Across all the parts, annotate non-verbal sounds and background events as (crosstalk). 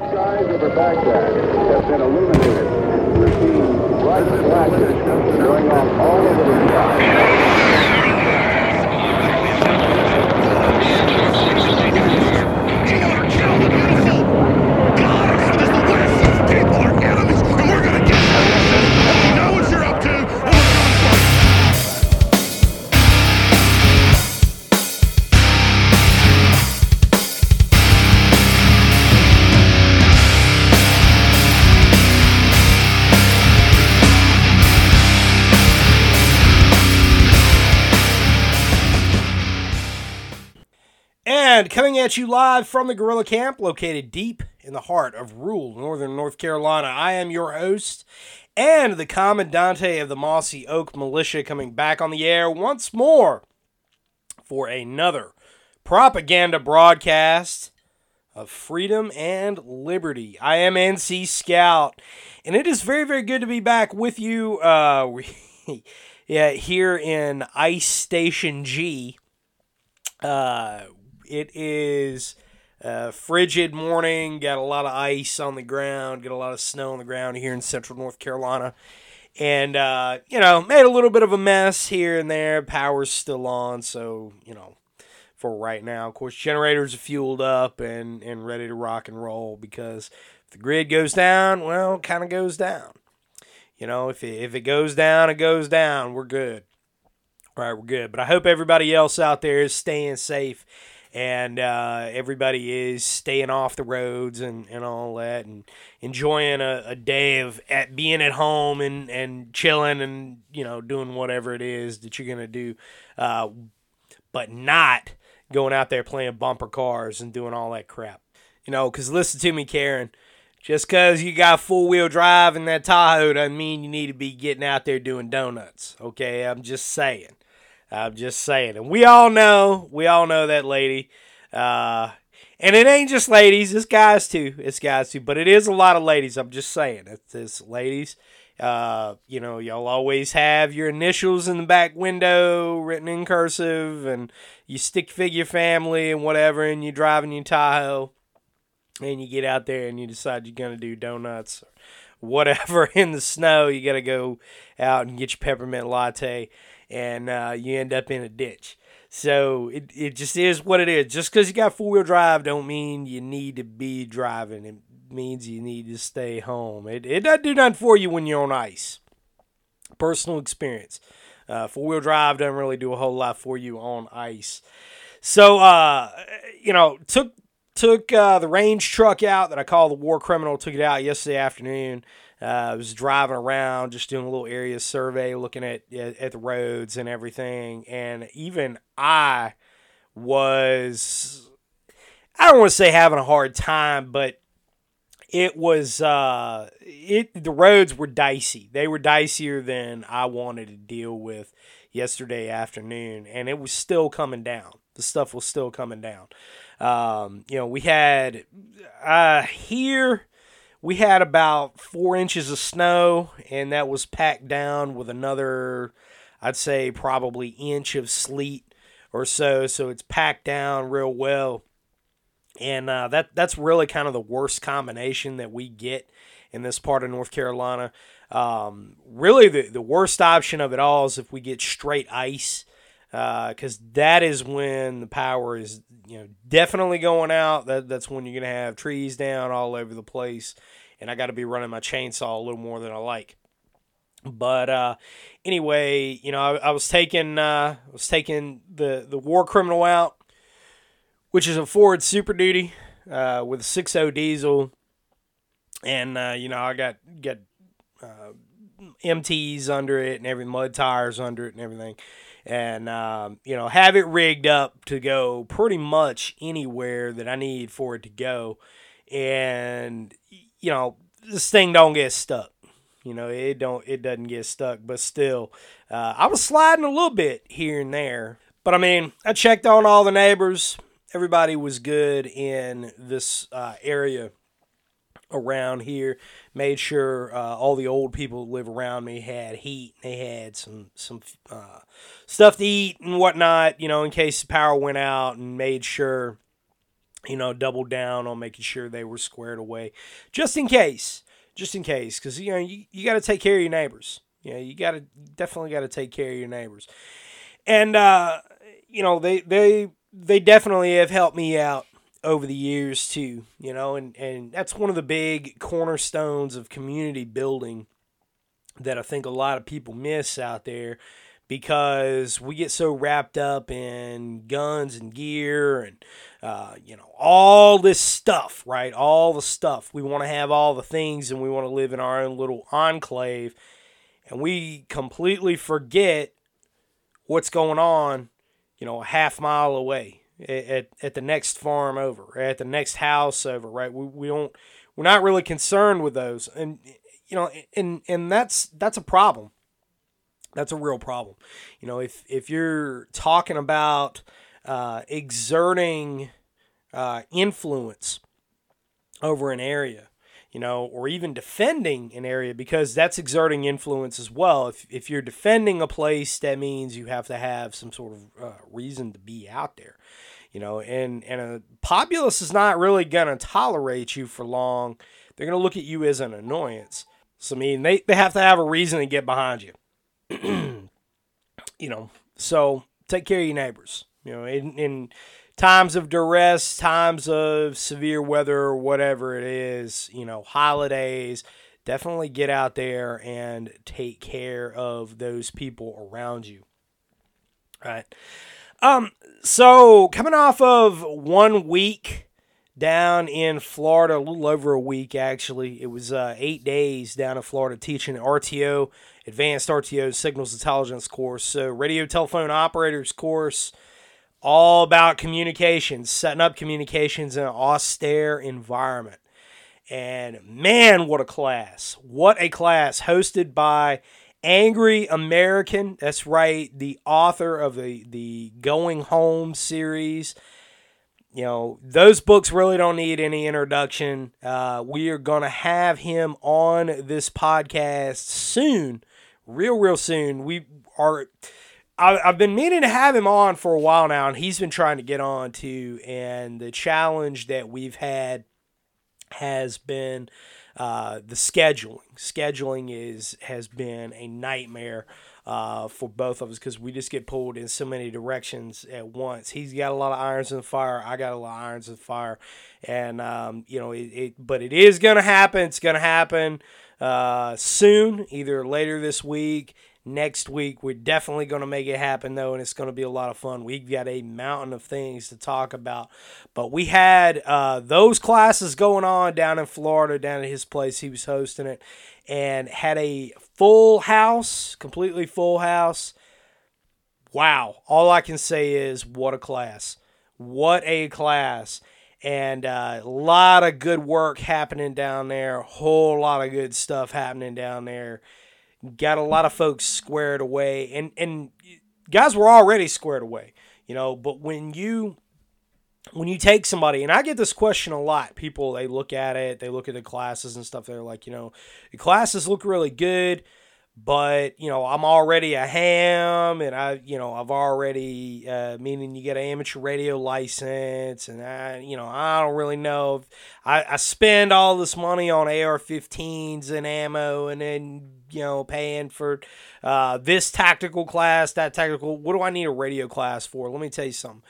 of her Baghdad have been illuminated. We're seeing bright flashes going off all over the sky. At you live from the Guerrilla Camp, located deep in the heart of rural northern North Carolina, I am your host and the Commandante of the Mossy Oak Militia, coming back on the air once more for another propaganda broadcast of freedom and liberty. I am NC Scout, and it is very, very good to be back with you. Uh, (laughs) we, yeah, here in Ice Station G. Uh, it is a frigid morning. Got a lot of ice on the ground. Got a lot of snow on the ground here in central North Carolina. And, uh, you know, made a little bit of a mess here and there. Power's still on. So, you know, for right now, of course, generators are fueled up and, and ready to rock and roll because if the grid goes down, well, it kind of goes down. You know, if it, if it goes down, it goes down. We're good. All right, we're good. But I hope everybody else out there is staying safe and uh, everybody is staying off the roads and, and all that and enjoying a, a day of at being at home and, and chilling and, you know, doing whatever it is that you're to do. Uh, but not going out there playing bumper cars and doing all that crap. You know, because listen to me, Karen. Just because you got full wheel drive in that Tahoe doesn't mean you need to be getting out there doing donuts. Okay, I'm just saying. I'm just saying. And we all know, we all know that lady. Uh, and it ain't just ladies, it's guys too. It's guys too. But it is a lot of ladies. I'm just saying. It's, it's ladies. Uh, you know, y'all always have your initials in the back window written in cursive, and you stick figure family and whatever, and you're driving your Tahoe, and you get out there and you decide you're going to do donuts or whatever (laughs) in the snow. You got to go out and get your peppermint latte and uh, you end up in a ditch. So it, it just is what it is. Just because you got four wheel drive don't mean you need to be driving. It means you need to stay home. It, it doesn't do nothing for you when you're on ice. Personal experience. Uh, four wheel drive doesn't really do a whole lot for you on ice. So uh, you know, took took uh, the range truck out that I call the war criminal. Took it out yesterday afternoon. Uh, I was driving around, just doing a little area survey, looking at, at at the roads and everything, and even I was I don't want to say having a hard time, but it was uh it the roads were dicey. They were dicier than I wanted to deal with yesterday afternoon, and it was still coming down. The stuff was still coming down. Um, you know, we had uh here we had about four inches of snow, and that was packed down with another, I'd say, probably inch of sleet or so. So it's packed down real well, and uh, that that's really kind of the worst combination that we get in this part of North Carolina. Um, really, the the worst option of it all is if we get straight ice because that is when the power is you know definitely going out. That that's when you're gonna have trees down all over the place, and I got to be running my chainsaw a little more than I like. But uh, anyway, you know, I, I was taking uh, I was taking the the war criminal out, which is a Ford Super Duty uh, with a 6.0 diesel, and uh, you know I got got uh, MTs under it and every mud tires under it and everything and um, you know have it rigged up to go pretty much anywhere that I need for it to go, and you know this thing don't get stuck. You know it don't it doesn't get stuck, but still, uh, I was sliding a little bit here and there. But I mean, I checked on all the neighbors. Everybody was good in this uh, area around here. Made sure uh, all the old people who live around me had heat. They had some some uh, stuff to eat and whatnot, you know, in case the power went out, and made sure you know, doubled down on making sure they were squared away, just in case, just in case, because you know you, you got to take care of your neighbors. You know, you got to definitely got to take care of your neighbors, and uh, you know they they they definitely have helped me out over the years too. You know, and and that's one of the big cornerstones of community building that I think a lot of people miss out there because we get so wrapped up in guns and gear and uh, you know all this stuff right all the stuff we want to have all the things and we want to live in our own little enclave and we completely forget what's going on you know a half mile away at, at the next farm over at the next house over right? We, we don't we're not really concerned with those. And you know and and that's that's a problem. That's a real problem. You know if if you're talking about uh, exerting uh, influence over an area you know or even defending an area because that's exerting influence as well. If, if you're defending a place that means you have to have some sort of uh, reason to be out there you know and and a populace is not really going to tolerate you for long they're going to look at you as an annoyance so I mean, they, they have to have a reason to get behind you. (clears throat) you know, so take care of your neighbors. You know, in, in times of duress, times of severe weather, or whatever it is, you know, holidays, definitely get out there and take care of those people around you. Right. Um, so coming off of one week down in Florida, a little over a week actually. It was uh, eight days down in Florida teaching RTO, Advanced RTO Signals Intelligence course. So, radio telephone operators course, all about communications, setting up communications in an austere environment. And man, what a class! What a class hosted by Angry American. That's right, the author of the, the Going Home series you know, those books really don't need any introduction. Uh, we are going to have him on this podcast soon, real, real soon. We are. I, I've been meaning to have him on for a while now, and he's been trying to get on too. And the challenge that we've had has been uh, the scheduling. Scheduling is has been a nightmare uh, for both of us because we just get pulled in so many directions at once. He's got a lot of irons in the fire. I got a lot of irons in the fire, and um, you know, it, it, But it is gonna happen. It's gonna happen uh, soon, either later this week next week. We're definitely going to make it happen, though, and it's going to be a lot of fun. We've got a mountain of things to talk about. But we had uh, those classes going on down in Florida, down at his place. He was hosting it, and had a full house, completely full house. Wow. All I can say is, what a class. What a class and uh, a lot of good work happening down there. Whole lot of good stuff happening down there got a lot of folks squared away, and and guys were already squared away, you know. But when you when you take somebody, and I get this question a lot, people they look at it, they look at the classes and stuff. They're like, you know, the classes look really good but you know i'm already a ham and i you know i've already uh, meaning you get an amateur radio license and i you know i don't really know if I, I spend all this money on ar-15s and ammo and then you know paying for uh, this tactical class that tactical what do i need a radio class for let me tell you something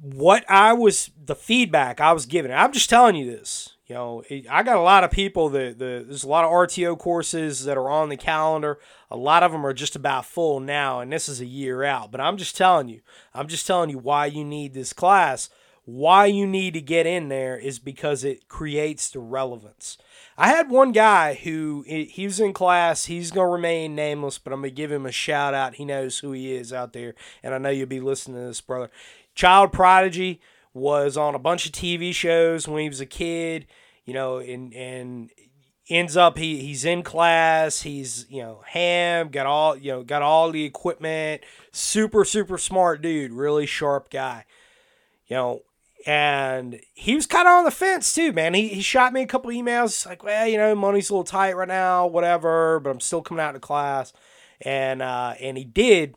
what i was the feedback i was given i'm just telling you this you know, I got a lot of people that the, there's a lot of RTO courses that are on the calendar. A lot of them are just about full now, and this is a year out. But I'm just telling you, I'm just telling you why you need this class. Why you need to get in there is because it creates the relevance. I had one guy who he was in class. He's gonna remain nameless, but I'm gonna give him a shout out. He knows who he is out there, and I know you'll be listening to this, brother. Child prodigy was on a bunch of TV shows when he was a kid, you know, and and ends up he he's in class, he's, you know, ham, got all, you know, got all the equipment, super super smart dude, really sharp guy. You know, and he was kind of on the fence too, man. He, he shot me a couple emails like, well, you know, money's a little tight right now, whatever, but I'm still coming out to class. And uh, and he did.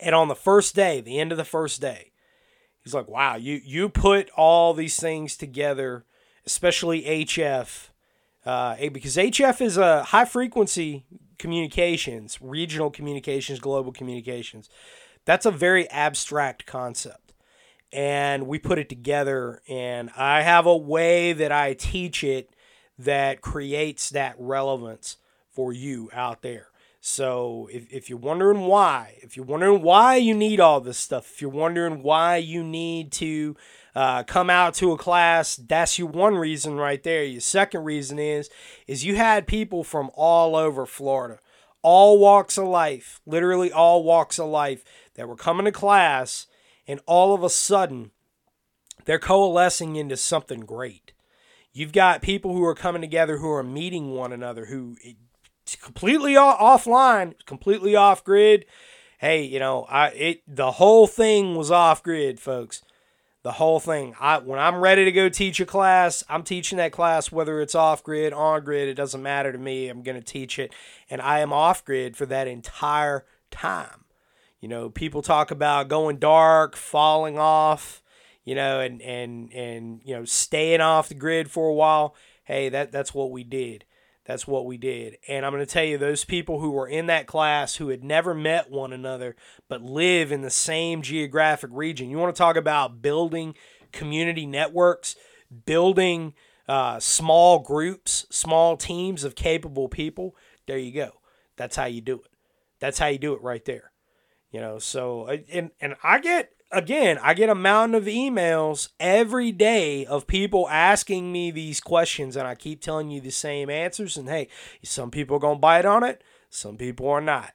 And on the first day, the end of the first day, He's like, wow, you you put all these things together, especially HF, uh, because HF is a high frequency communications, regional communications, global communications. That's a very abstract concept. And we put it together, and I have a way that I teach it that creates that relevance for you out there. So if, if you're wondering why, if you're wondering why you need all this stuff, if you're wondering why you need to uh, come out to a class, that's your one reason right there. Your second reason is is you had people from all over Florida, all walks of life, literally all walks of life, that were coming to class, and all of a sudden they're coalescing into something great. You've got people who are coming together who are meeting one another who completely offline, completely off grid. Hey, you know, I it the whole thing was off grid, folks. The whole thing. I when I'm ready to go teach a class, I'm teaching that class whether it's off grid, on grid, it doesn't matter to me. I'm going to teach it and I am off grid for that entire time. You know, people talk about going dark, falling off, you know, and and and you know, staying off the grid for a while. Hey, that that's what we did. That's what we did. And I'm going to tell you, those people who were in that class who had never met one another but live in the same geographic region, you want to talk about building community networks, building uh, small groups, small teams of capable people. There you go. That's how you do it. That's how you do it right there. You know, so, and, and I get again, I get a mountain of emails every day of people asking me these questions, and I keep telling you the same answers. And hey, some people are to bite on it, some people are not.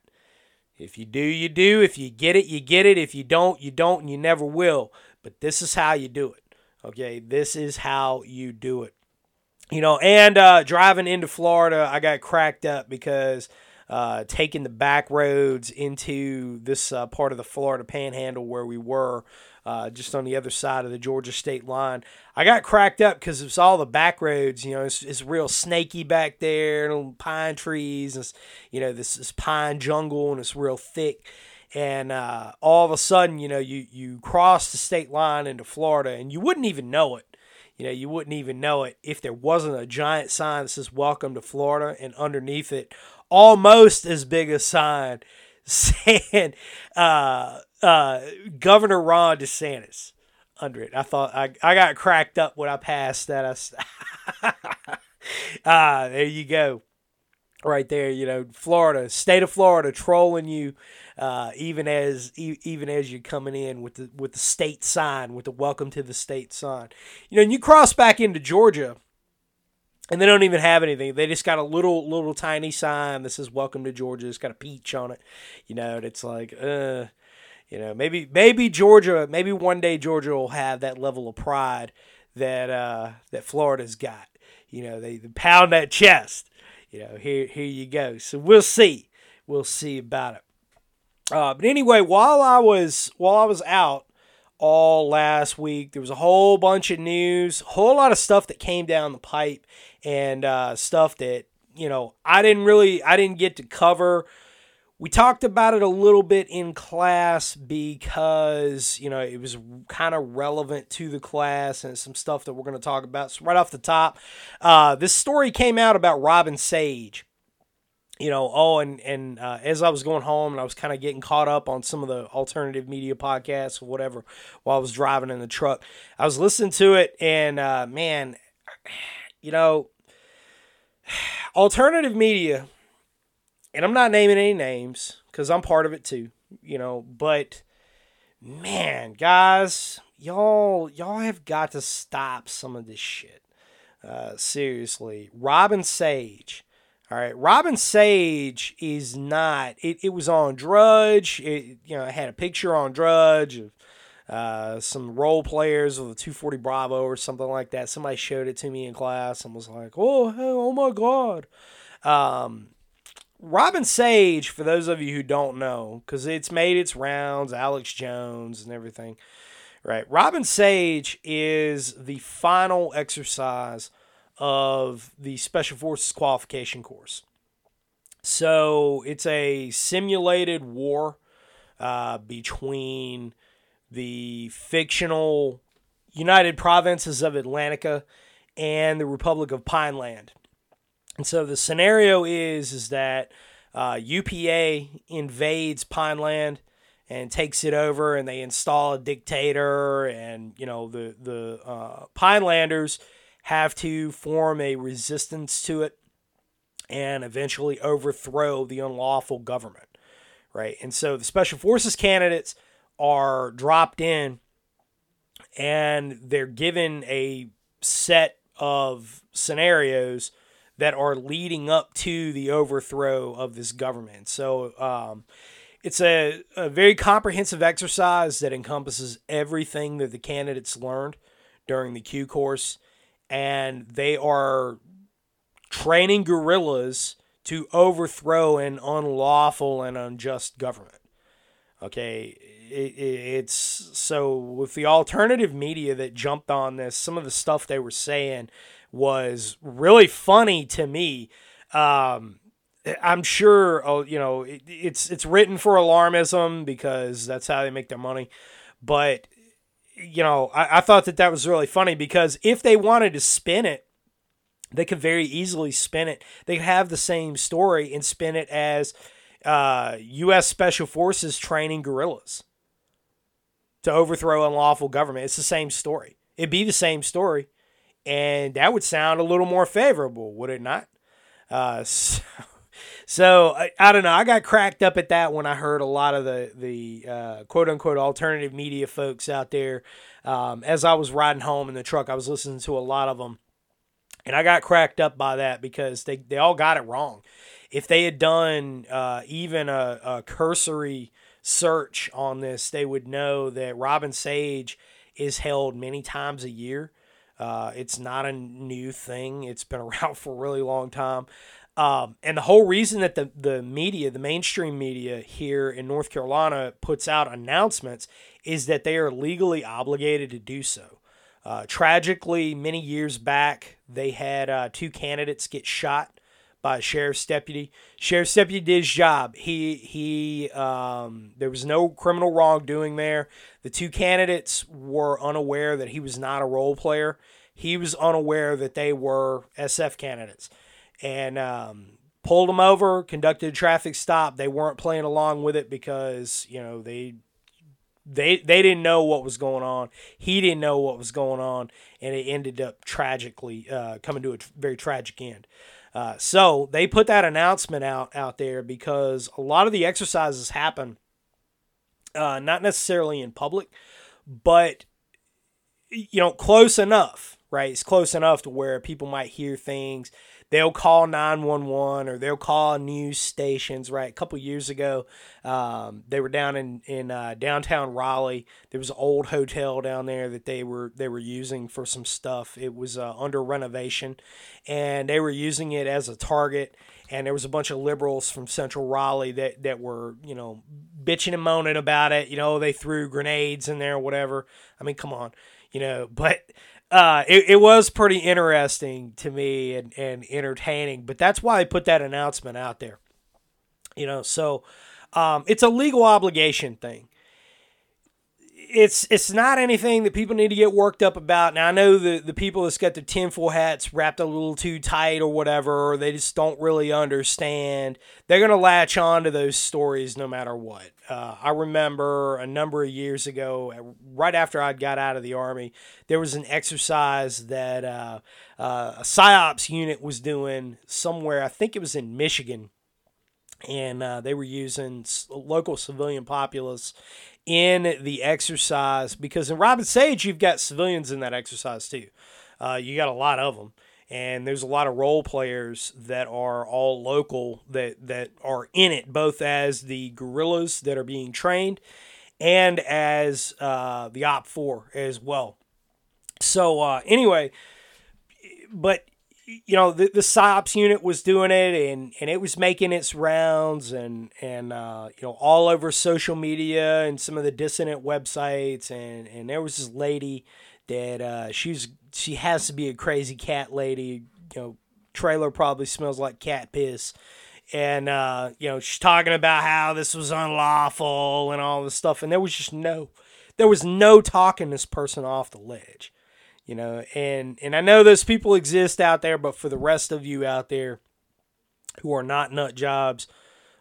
If you do, you do. If you get it, you get it. If you don't, you don't, and you never will. But this is how you do it. Okay, this is how you do it. You know, and uh, driving into Florida, I got cracked up because uh, taking the back roads into this uh, part of the Florida Panhandle where we were, uh, just on the other side of the Georgia state line. I got cracked up because it's all the back roads. You know, it's, it's real snaky back there, and pine trees, and you know this, this pine jungle, and it's real thick. And uh, all of a sudden, you know, you you cross the state line into Florida, and you wouldn't even know it you know, you wouldn't even know it if there wasn't a giant sign that says "Welcome to Florida," and underneath it almost as big a sign (laughs) saying uh, uh, Governor Ron DeSantis under it. I thought I, I got cracked up when I passed that. I, (laughs) ah, there you go. Right there, you know, Florida, state of Florida, trolling you, uh, even as e- even as you're coming in with the with the state sign, with the welcome to the state sign. You know, and you cross back into Georgia, and they don't even have anything. They just got a little little tiny sign that says "Welcome to Georgia." It's got a peach on it, you know. And it's like, uh, you know, maybe maybe Georgia, maybe one day Georgia will have that level of pride that uh, that Florida's got. You know, they, they pound that chest. You know, here here you go. So we'll see, we'll see about it. Uh, but anyway, while I was while I was out, all last week. There was a whole bunch of news, a whole lot of stuff that came down the pipe, and uh, stuff that you know I didn't really I didn't get to cover. We talked about it a little bit in class because you know it was kind of relevant to the class and some stuff that we're going to talk about. So right off the top, uh, this story came out about Robin Sage you know, oh, and and uh, as I was going home and I was kind of getting caught up on some of the alternative media podcasts or whatever while I was driving in the truck, I was listening to it and uh, man, (sighs) you know, (sighs) alternative media, and I'm not naming any names because I'm part of it too, you know, but man, guys, y'all y'all have got to stop some of this shit. Uh, seriously, Robin Sage all right, Robin Sage is not. It, it was on Drudge. It you know it had a picture on Drudge of uh, some role players of the 240 Bravo or something like that. Somebody showed it to me in class and was like, "Oh, oh my God." Um, Robin Sage, for those of you who don't know, because it's made its rounds, Alex Jones and everything, right? Robin Sage is the final exercise of the Special Forces qualification course. So it's a simulated war uh, between the fictional United Provinces of Atlantica and the Republic of Pineland. And so the scenario is is that uh, UPA invades Pineland and takes it over, and they install a dictator, and you know the the uh, Pinelanders have to form a resistance to it and eventually overthrow the unlawful government, right? And so the special forces candidates are dropped in, and they're given a set of scenarios that are leading up to the overthrow of this government. So um, it's a, a very comprehensive exercise that encompasses everything that the candidates learned during the Q course, and they are training guerrillas to overthrow an unlawful and unjust government. Okay, it, it, it's so with the alternative media that jumped on this, some of the stuff they were saying was really funny to me. Um, I'm sure, oh, you know, it, it's it's written for alarmism because that's how they make their money. But you know, I, I thought that that was really funny because if they wanted to spin it, they could very easily spin it. They could have the same story and spin it as uh, U.S. Special Forces training guerrillas to overthrow unlawful government. It's the same story. It'd be the same story, and that would sound a little more favorable, would it not? Uh, (laughs) so, so I, I, don't know. I got cracked up at that when I heard a lot of the the uh, quote unquote alternative media folks out there. Um, as I was riding home in the truck, I was listening to a lot of them, and I got cracked up by that because they they all got it wrong. If they had done uh, even a, a cursory search on this, they would know that Robin Sage is held many times a year. Uh, it's not a new thing. It's been (laughs) around for a really long time. Um, and the whole reason that the, the media, the mainstream media here in North Carolina, puts out announcements is that they are legally obligated to do so. Uh, tragically, many years back, they had uh, two candidates get shot by a sheriff's deputy. Sheriff's deputy did his job. He he. Um, there was no criminal wrongdoing there. The two candidates were unaware that he was not a role player. He was unaware that they were SF candidates and um, pulled them over, conducted a traffic stop. They weren't playing along with it because you know they they they didn't know what was going on. He didn't know what was going on, and it ended up tragically uh, coming to a very tragic end. Uh, so they put that announcement out out there because a lot of the exercises happen uh, not necessarily in public, but you know close enough, right? It's close enough to where people might hear things they'll call 911 or they'll call news stations right? A couple years ago um, they were down in in uh, downtown raleigh. There was an old hotel down there that they were they were using for some stuff. It was uh, under renovation and they were using it as a target. And there was a bunch of liberals from central raleigh that that were you know bitching and moaning about it. You know they threw grenades in there or whatever. I mean come on you know but uh, it, it was pretty interesting to me and, and entertaining, but that's why I put that announcement out there. You know, so um, it's a legal obligation thing it's it's not anything that people need to get worked up about. Now I know the the people that's got their tinfoil hats wrapped a little too tight or whatever, or they just don't really understand. They're gonna latch on to those stories no matter what. Uh, I remember a number of years ago, right after I'd got out of the army, there was an exercise that uh, uh, a psyops unit was doing somewhere. I think it was in Michigan and uh, they were using local civilian populace in the exercise because in Robin Sage you've got civilians in that exercise too. Uh, you got a lot of them, and there's a lot of role players that are all local that that are in it, both as the guerrillas that are being trained, and as uh, the OPFOR as well. So uh, anyway, but you know the, the psyops unit was doing it and, and it was making its rounds and and uh, you know all over social media and some of the dissident websites. And and there was this lady that uh, she's she has to be a crazy cat lady. You know trailer probably smells like cat piss. And uh, you know she's talking about how this was unlawful and all this stuff. And there was just no there was no talking this person off the ledge. You know, and and I know those people exist out there, but for the rest of you out there who are not nut jobs,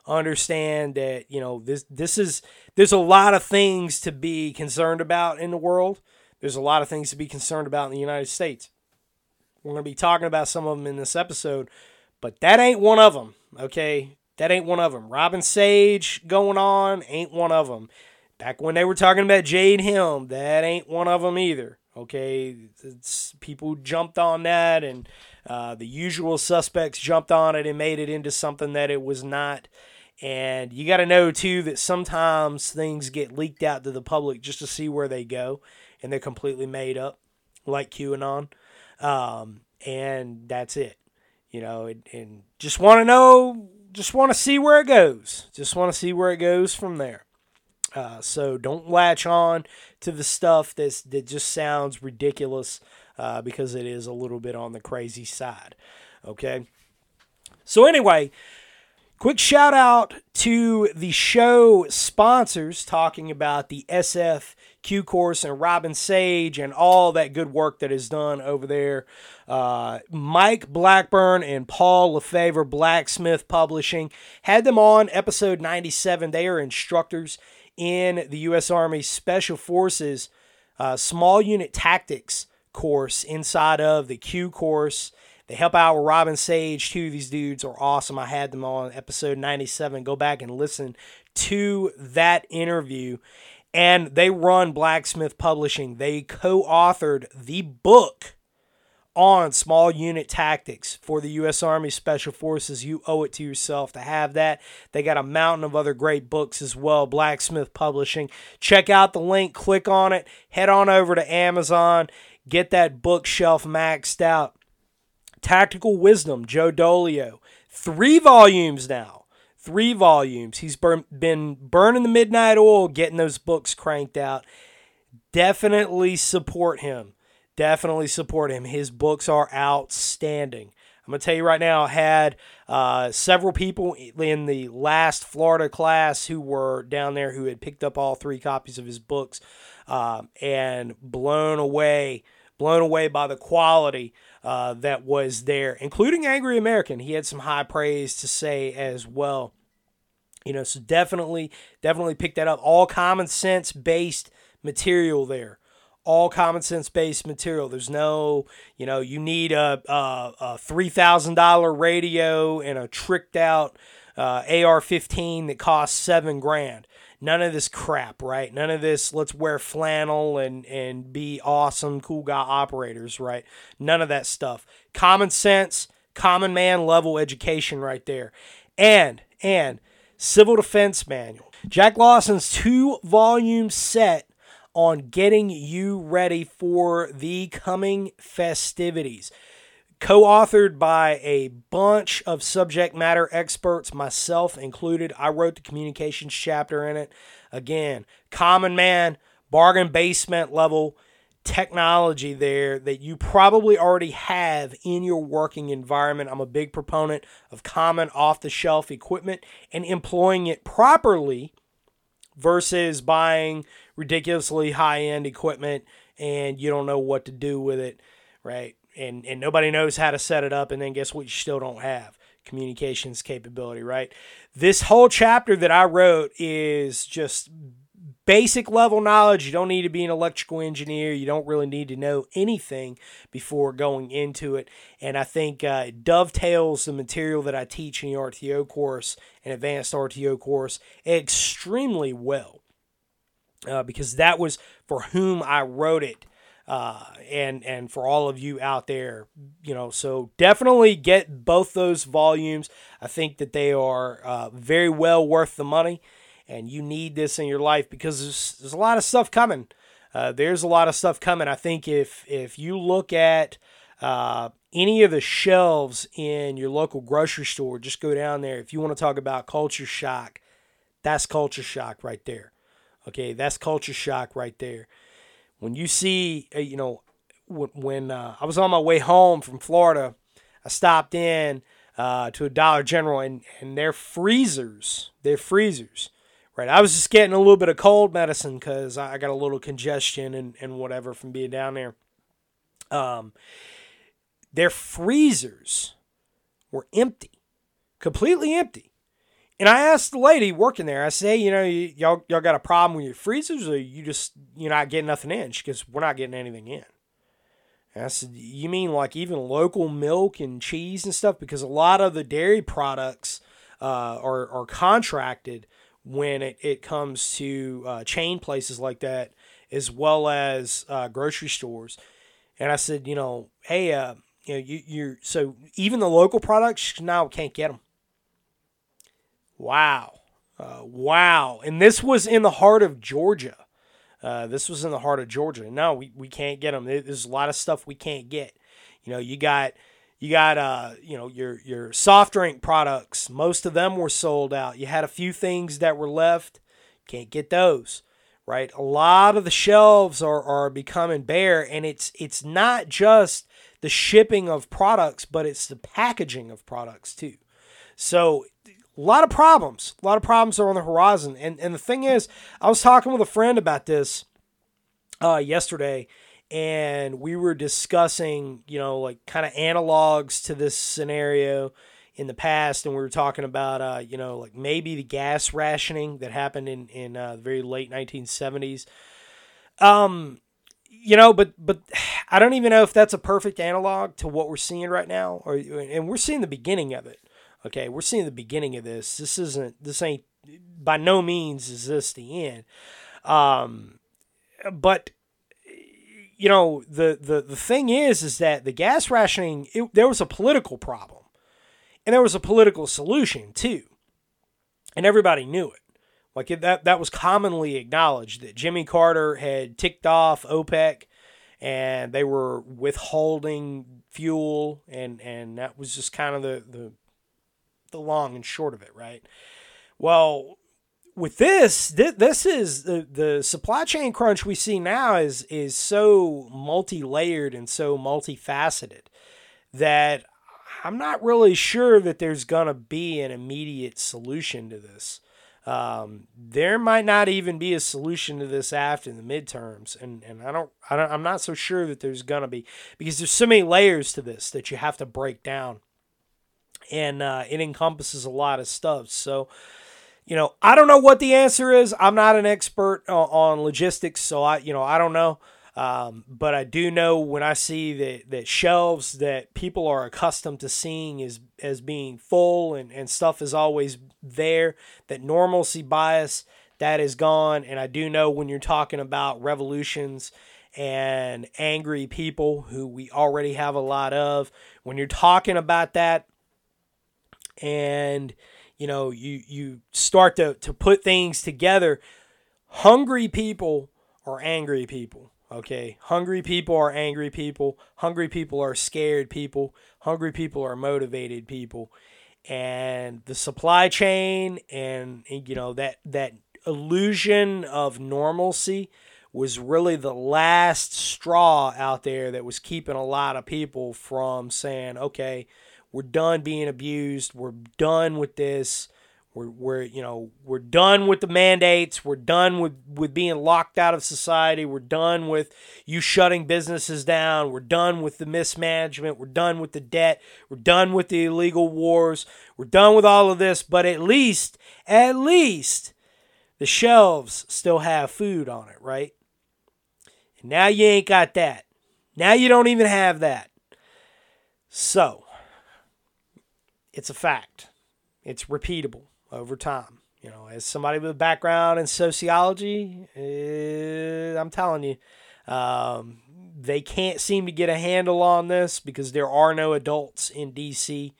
understand that you know this this is there's a lot of things to be concerned about in the world. There's a lot of things to be concerned about in the United States. We're going to be talking about some of them in this episode, but that ain't one of them. Okay, that ain't one of them. Robin Sage going on ain't one of them. Back when they were talking about Jade Helm, that ain't one of them either. Okay, it's, people jumped on that, and uh, the usual suspects jumped on it and made it into something that it was not. And you got to know too that sometimes things get leaked out to the public just to see where they go, and they're completely made up, like QAnon. Um, and that's it, you know. And, and just want to know, just want to see where it goes. Just want to see where it goes from there. Uh, so don't latch on to the stuff that's, that just sounds ridiculous uh, because it is a little bit on the crazy side. Okay. So, anyway, quick shout out to the show sponsors talking about the SFQ course and Robin Sage and all that good work that is done over there. Uh, Mike Blackburn and Paul LeFavor, Blacksmith Publishing, had them on episode 97. They are instructors in the U.S. Army Special Forces uh, Small Unit Tactics course inside of the Q course. They help out with Robin Sage Two of These dudes are awesome. I had them on episode 97. Go back and listen to that interview. And they run Blacksmith Publishing. They co authored the book on small unit tactics for the U.S. Army Special Forces. You owe it to yourself to have that. They got a mountain of other great books as well. Blacksmith Publishing. Check out the link, click on it, head on over to Amazon, get that bookshelf maxed out. Tactical Wisdom, Joe Dolio. Three volumes now. Three volumes. He's burn, been burning the midnight oil, getting those books cranked out. Definitely support him definitely support him. His books are outstanding. I'm to tell you right now, I had uh, several people in the last Florida class who were down there who had picked up all three copies of his books um, and blown away, blown away by the quality uh, that was there, including Angry American. He had some high praise to say as well. You know, so definitely, definitely pick that up. All common sense based material there all common sense based material. There's no, you know, you need a, a, a three thousand dollar radio and a tricked out uh, AR-15 that costs seven grand. None of this crap, right? None of this. Let's wear flannel and and be awesome, cool guy operators, right? None of that stuff. Common sense, common man level education, right there, and and civil defense manual. Jack Lawson's two volume set on getting you ready for the coming festivities. Co authored by a bunch of subject matter experts, myself included. I wrote the communications chapter in it. Again, common man, bargain basement level technology there that you probably already have in your working environment. I'm a big proponent of common off the shelf equipment and employing it properly versus buying ridiculously high end equipment and you don't know what to do with it, right? And and nobody knows how to set it up and then guess what you still don't have communications capability, right? This whole chapter that I wrote is just basic level knowledge. You don't need to be an electrical engineer. You don't really need to know anything before going into it. And I think uh, it dovetails the material that I teach in the RTO course and advanced RTO course extremely well uh, because that was for whom I wrote it. Uh, and and for all of you out there, you know, so definitely get both those volumes. I think that they are uh, very well worth the money, and you need this in your life because there's, there's a lot of stuff coming. Uh, there's a lot of stuff coming. I think if if you look at uh, any of the shelves in your local grocery store, just go down there. If you want to talk about culture shock, that's culture shock right there. Okay, that's culture shock right there. When you see, uh, you know, when uh, I was on my way home from Florida, I stopped in uh, to a Dollar General and, and their freezers, their freezers, Right. I was just getting a little bit of cold medicine because I got a little congestion and, and whatever from being down there. Um, their freezers were empty, completely empty. And I asked the lady working there, I say, you know, y- y'all, y'all got a problem with your freezers or you just, you're not getting nothing in? She goes, we're not getting anything in. And I said, you mean like even local milk and cheese and stuff? Because a lot of the dairy products uh, are, are contracted when it, it comes to uh, chain places like that, as well as uh, grocery stores. And I said, you know, hey, uh, you know, you, you're so even the local products now can't get them. Wow, uh, wow! And this was in the heart of Georgia. Uh, this was in the heart of Georgia. No, we, we can't get them. There's a lot of stuff we can't get. You know, you got you got uh you know your your soft drink products. Most of them were sold out. You had a few things that were left. Can't get those. Right? A lot of the shelves are, are becoming bare and it's it's not just the shipping of products, but it's the packaging of products too. So a lot of problems. A lot of problems are on the horizon. And and the thing is, I was talking with a friend about this uh, yesterday, and we were discussing, you know, like kind of analogs to this scenario in the past, and we were talking about, uh, you know, like maybe the gas rationing that happened in in uh, the very late 1970s. Um, you know, but but I don't even know if that's a perfect analog to what we're seeing right now, or and we're seeing the beginning of it. Okay, we're seeing the beginning of this. This isn't. This ain't. By no means is this the end. Um, but you know the the the thing is is that the gas rationing it, there was a political problem and there was a political solution too and everybody knew it like it, that that was commonly acknowledged that Jimmy Carter had ticked off OPEC and they were withholding fuel and and that was just kind of the the the long and short of it right well with this, th- this is the, the supply chain crunch we see now is is so multi-layered and so multifaceted that I'm not really sure that there's gonna be an immediate solution to this. Um, there might not even be a solution to this after the midterms, and, and I don't I don't I'm not so sure that there's gonna be because there's so many layers to this that you have to break down, and uh, it encompasses a lot of stuff. So you know, I don't know what the answer is. I'm not an expert on, on logistics, so I, you know, I don't know. Um, but I do know when I see that, that shelves that people are accustomed to seeing as, as being full and, and stuff is always there, that normalcy bias, that is gone. And I do know when you're talking about revolutions and angry people who we already have a lot of, when you're talking about that and you know you you start to to put things together. Hungry people are angry people okay? Hungry people are angry people. Hungry people are scared people. Hungry people are motivated people. And the supply chain and you know that that illusion of normalcy was really the last straw out there that was keeping a lot of people from saying okay we're done being abused. We're done with this. We're, we're you know we're done with the mandates. We're done with with being locked out of society. We're done with you shutting businesses down. We're done with the mismanagement. We're done with the debt. We're done with the illegal wars. We're done with all of this. But at least at least the shelves still have food on it, right? And now you ain't got that. Now you don't even have that. So it's a fact. It's repeatable over time. You know, as somebody with a background in sociology, eh, I'm telling you, um, they can't seem to get a handle on this because there are no adults in D.C.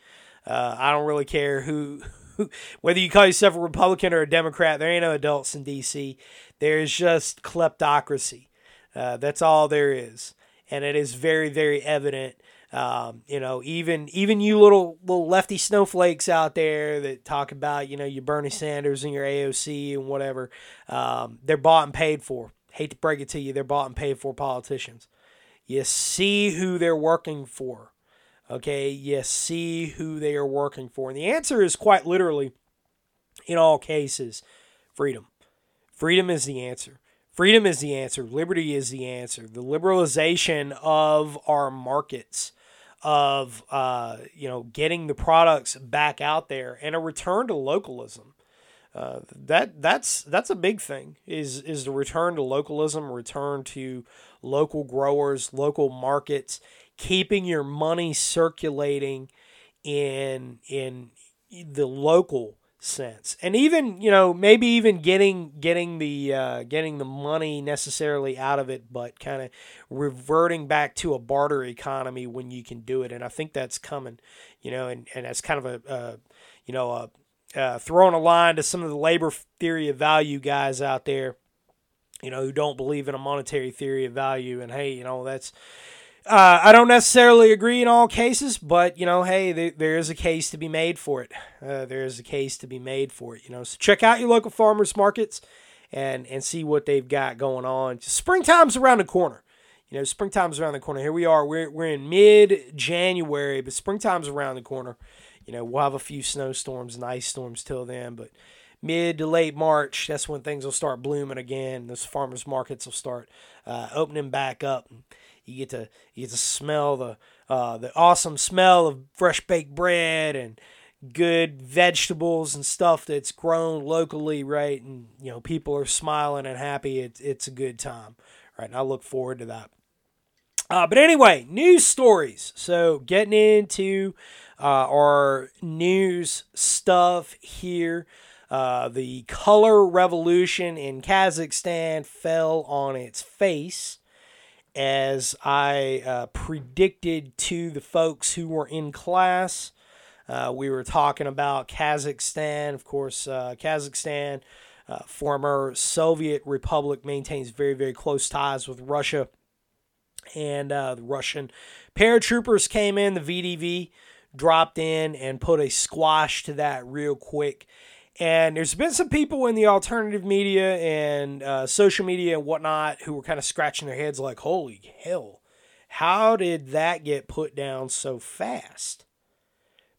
Uh, I don't really care who, who, whether you call yourself a Republican or a Democrat. There ain't no adults in D.C. There's just kleptocracy. Uh, that's all there is, and it is very, very evident um, you know, even even you little little lefty snowflakes out there that talk about you know your Bernie Sanders and your AOC and whatever, um, they're bought and paid for. Hate to break it to you, they're bought and paid for politicians. You see who they're working for. Okay, you see who they are working for, and the answer is quite literally, in all cases, Freedom. Freedom is the answer. Freedom is the answer. Liberty is the answer. The liberalization of our markets, of uh, you know, getting the products back out there, and a return to localism. Uh, that that's that's a big thing. Is is the return to localism, return to local growers, local markets, keeping your money circulating in in the local sense. And even you know maybe even getting getting the uh, getting the money necessarily out of it but kind of reverting back to a barter economy when you can do it. And i think that's coming you know and, and that's kind of a uh, you know a uh, throwing a line to some of the labor theory of value guys out there you know who don't believe in a monetary theory of value. And hey you know that's uh, I don't necessarily agree in all cases, but you know, hey, there, there is a case to be made for it. Uh, there is a case to be made for it. You know, so check out your local farmers markets and and see what they've got going on. Springtime's around the corner. You know, springtime's around the corner. Here we are. We're we're in mid January, but springtime's around the corner. You know, we'll have a few snowstorms and ice storms till then, but mid to late March, that's when things will start blooming again. Those farmers markets will start uh, opening back up. You get to you get to smell the uh, the awesome smell of fresh baked bread and good vegetables and stuff that's grown locally, right? And you know people are smiling and happy. It's it's a good time, right? And I look forward to that. Uh, but anyway, news stories. So getting into uh, our news stuff here. Uh, the color revolution in Kazakhstan fell on its face as I uh, predicted to the folks who were in class. Uh, we were talking about Kazakhstan. Of course, uh, Kazakhstan, uh, former Soviet republic, maintains very, very close ties with Russia. And uh, the Russian paratroopers came in, the VDV dropped in and put a squash to that real quick. And there's been some people in the alternative media and uh, social media and whatnot who were kind of scratching their heads like, holy hell, how did that get put down so fast?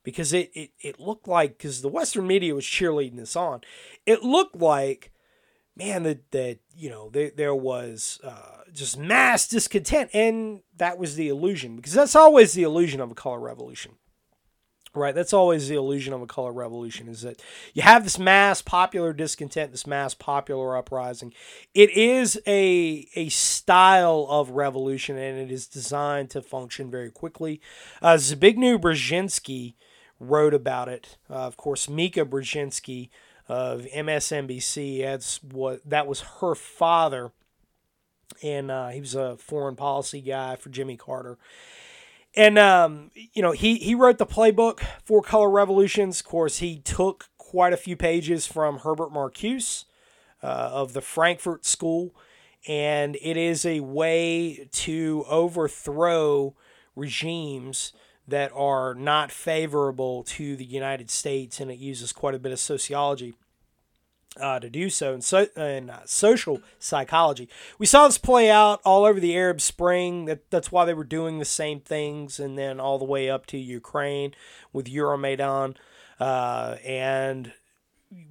Because it, it, it looked like, because the Western media was cheerleading this on, it looked like, man, that, that you know, there, there was uh, just mass discontent. And that was the illusion, because that's always the illusion of a color revolution Right, that's always the illusion of a color revolution is that you have this mass popular discontent, this mass popular uprising. It is a a style of revolution, and it is designed to function very quickly. Uh, Zbigniew Brzezinski wrote about it. Uh, of course, Mika Brzezinski of MSNBC. That's what that was her father, and uh, he was a foreign policy guy for Jimmy Carter and um, you know, he he wrote the playbook for Color Revolutions. Of course, he took quite a few pages from Herbert Marcuse uh, of the Frankfurt School, and it is a way to overthrow regimes that are not favorable to the United States, and it uses quite a bit of sociology uh, to do so in, so, in uh, social psychology. We saw this play out all over the Arab Spring. That, that's why they were doing the same things, and then all the way up to Ukraine with Euromaidan. Uh, and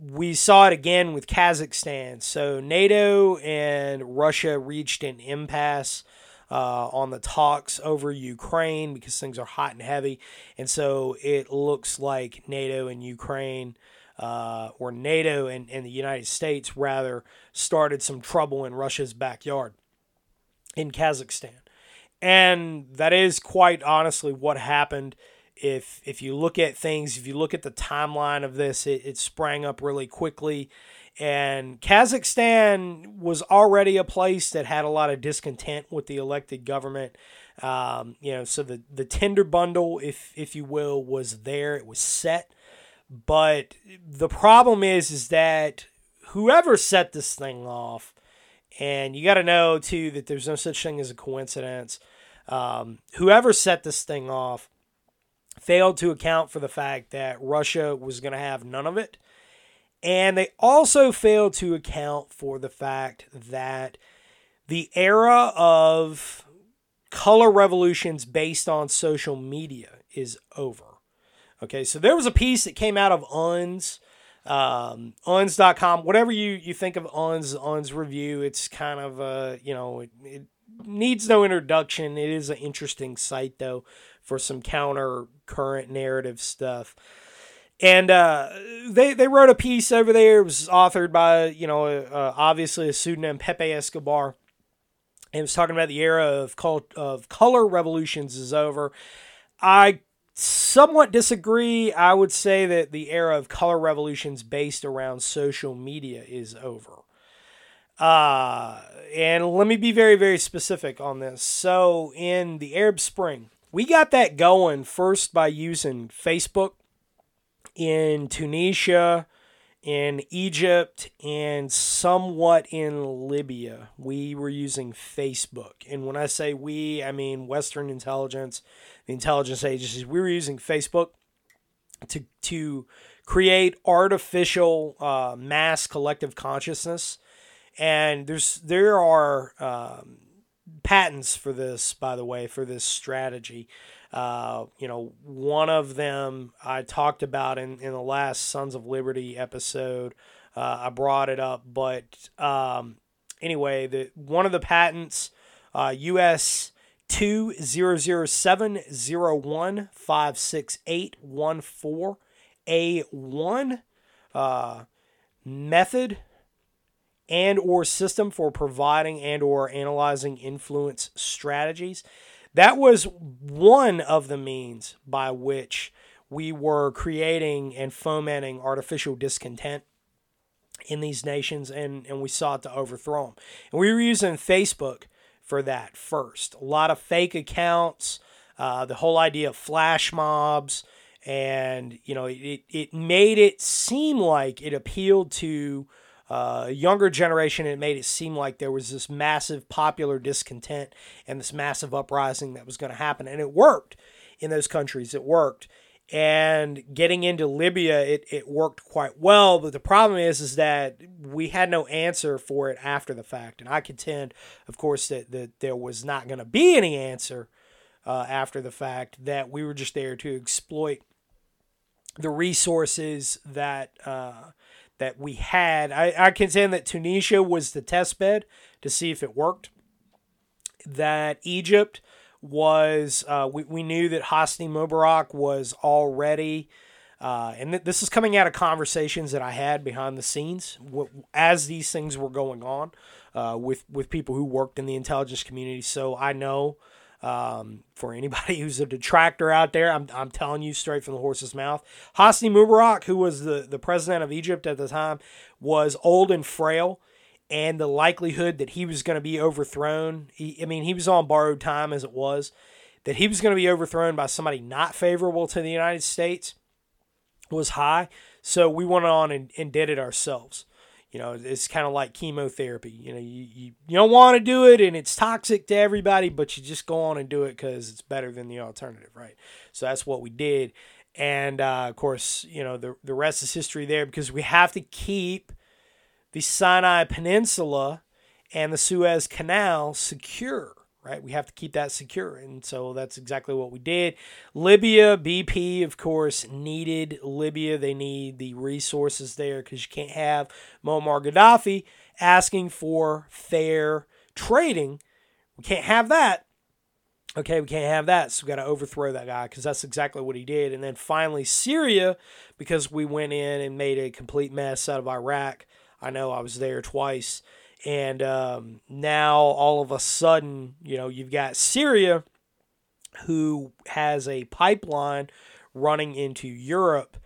we saw it again with Kazakhstan. So NATO and Russia reached an impasse. Uh, on the talks over Ukraine because things are hot and heavy. And so it looks like NATO and Ukraine uh, or NATO and, and the United States rather started some trouble in Russia's backyard in Kazakhstan. And that is quite honestly what happened. If if you look at things, if you look at the timeline of this, it, it sprang up really quickly. And Kazakhstan was already a place that had a lot of discontent with the elected government. Um, you know, so the, the tender bundle, if if you will, was there. It was set. But the problem is, is that whoever set this thing off, and you got to know too that there's no such thing as a coincidence. Um, whoever set this thing off failed to account for the fact that Russia was going to have none of it. And they also failed to account for the fact that the era of color revolutions based on social media is over. Okay, so there was a piece that came out of Unz um, unz.com, whatever you, you think of Unz, Unz Review, it's kind of, uh, you know, it, it needs no introduction. It is an interesting site, though, for some counter current narrative stuff. And uh, they, they wrote a piece over there. It was authored by, you know, uh, obviously a pseudonym, Pepe Escobar. And it was talking about the era of, cult, of color revolutions is over. I somewhat disagree. I would say that the era of color revolutions based around social media is over. Uh, and let me be very, very specific on this. So, in the Arab Spring, we got that going first by using Facebook in Tunisia, in Egypt, and somewhat in Libya. We were using Facebook. And when I say we, I mean Western intelligence the intelligence agencies, we were using Facebook to to create artificial uh, mass collective consciousness, and there's there are um, patents for this, by the way, for this strategy. Uh, you know, one of them I talked about in, in the last Sons of Liberty episode. Uh, I brought it up, but um, anyway, the one of the patents, uh, U.S two zero zero seven zero one five six eight one four a one uh, method and or system for providing and or analyzing influence strategies that was one of the means by which we were creating and fomenting artificial discontent in these nations and, and we sought to overthrow them and we were using facebook for that first. A lot of fake accounts, uh, the whole idea of flash mobs, and you know, it, it made it seem like it appealed to uh, younger generation. It made it seem like there was this massive popular discontent and this massive uprising that was going to happen, and it worked in those countries. It worked and getting into Libya, it, it worked quite well. But the problem is, is that we had no answer for it after the fact. And I contend, of course, that, that there was not going to be any answer uh, after the fact, that we were just there to exploit the resources that uh, that we had. I, I contend that Tunisia was the test bed to see if it worked. That Egypt was uh, we, we knew that Hosni Mubarak was already, uh, and th- this is coming out of conversations that I had behind the scenes w- as these things were going on uh, with with people who worked in the intelligence community. So I know um, for anybody (laughs) who's a detractor out there, I'm, I'm telling you straight from the horse's mouth. Hosni Mubarak, who was the, the president of Egypt at the time, was old and frail and the likelihood that he was going to be overthrown. He, I mean, he was on borrowed time as it was, that he was going to be overthrown by somebody not favorable to the United States was high. So we went on and, and did it ourselves. You know, it's kind of like chemotherapy. You know, you, you, you don't want to do it and it's toxic to everybody, but you just go on and do it because it's better than the alternative, right? So that's what we did. And uh, of course, you know, the, the rest is history there because we have to keep the Sinai Peninsula and the Suez Canal secure, right? We have to keep that secure. And so that's exactly what we did. Libya, BP, of course, needed Libya. They need the resources there because you can't have Muammar Gaddafi asking for fair trading. We can't have that. Okay, we can't have that. So we got to overthrow that guy because that's exactly what he did. And then finally, Syria, because we went in and made a complete mess out of Iraq I know I was there twice. And um, now all of a sudden, you know, you've got Syria who has a pipeline running into Europe.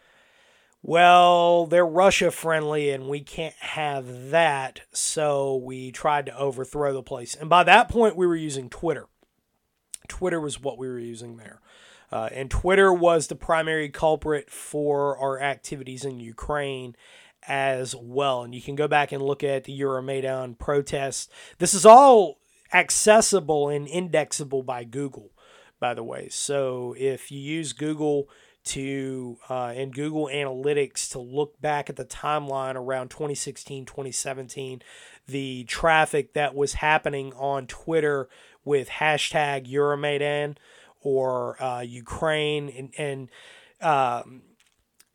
Well, they're Russia friendly and we can't have that. So we tried to overthrow the place. And by that point, we were using Twitter. Twitter was what we were using there. Uh, and Twitter was the primary culprit for our activities in Ukraine as well. And you can go back and look at the Euromaidan protests. This is all accessible and indexable by Google, by the way. So if you use Google to uh, and Google Analytics to look back at the timeline around 2016, 2017, the traffic that was happening on Twitter with hashtag Euromaidan or uh, Ukraine and, and um,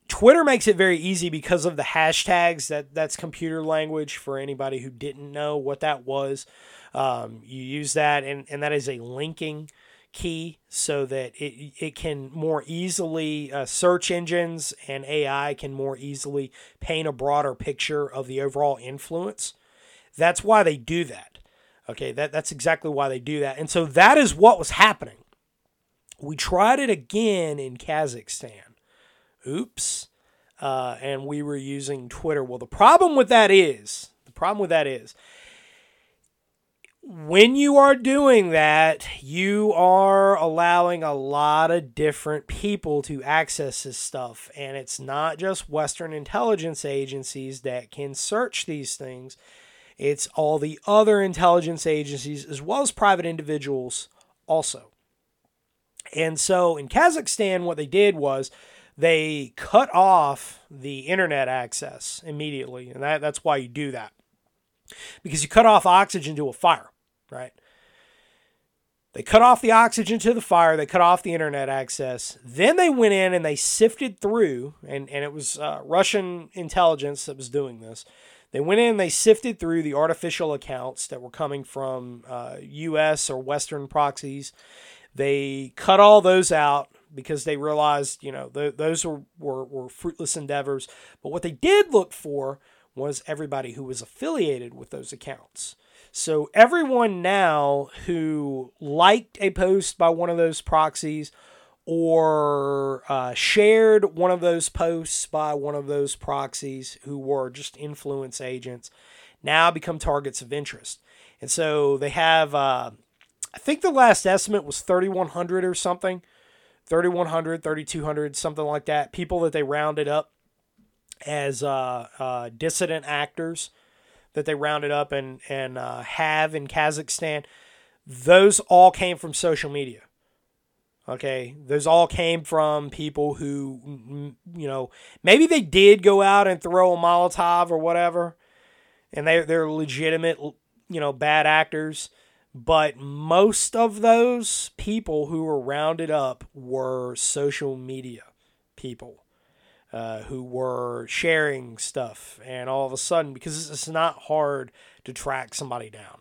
Twitter makes it very easy because of the hashtags. That that's computer language for anybody who didn't know what that was. Um, you use that, and, and that is a linking key so that it, it can more easily uh, search engines and AI can more easily paint a broader picture of the overall influence. That's why they do that. Okay, that, that's exactly why they do that. And so that is what was happening. We tried it again in Kazakhstan. Oops. Uh, and we were using Twitter. Well, the problem with that is, the problem with that is, when you are doing that, you are allowing a lot of different people to access this stuff. And it's not just Western intelligence agencies that can search these things, it's all the other intelligence agencies as well as private individuals also. And so in Kazakhstan, what they did was they cut off the internet access immediately. And that, that's why you do that. Because you cut off oxygen to a fire right? They cut off the oxygen to the fire. They cut off the internet access. Then they went in and they sifted through, and, and it was uh, Russian intelligence that was doing this. They went in and they sifted through the artificial accounts that were coming from uh, US or Western proxies. They cut all those out because they realized, you know, th- those were, were, were fruitless endeavors. But what they did look for was everybody who was affiliated with those accounts. So everyone now who liked a post by one of those proxies or uh, shared one of those posts by one of those proxies who were just influence agents now become targets of interest. And so they have, uh, I think the last estimate was 3,100 or something, 3,100, 3,200, something like that. People that they rounded up as uh, uh dissident actors that they rounded up and and uh, have in Kazakhstan, those all came from social media. Okay, those all came from people who, you know, maybe they did go out and throw a Molotov or whatever, and they they're legitimate, you know, bad actors. But most of those people who were rounded up were social media people. Uh, who were sharing stuff, and all of a sudden, because it's not hard to track somebody down.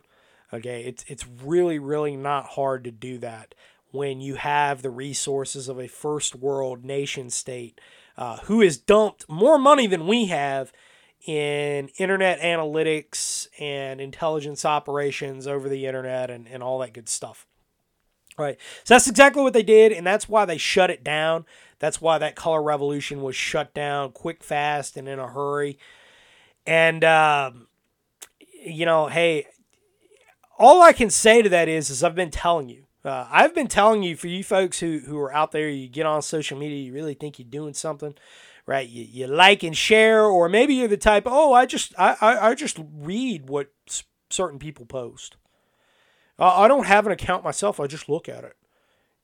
Okay, it's it's really really not hard to do that when you have the resources of a first world nation state uh, who has dumped more money than we have in internet analytics and intelligence operations over the internet and, and all that good stuff. Right. So that's exactly what they did, and that's why they shut it down. That's why that color revolution was shut down quick, fast, and in a hurry. And um, you know, hey, all I can say to that is, is I've been telling you. Uh, I've been telling you for you folks who, who are out there, you get on social media, you really think you're doing something, right? You, you like and share, or maybe you're the type, oh, I just I, I, I just read what certain people post. I don't have an account myself. I just look at it.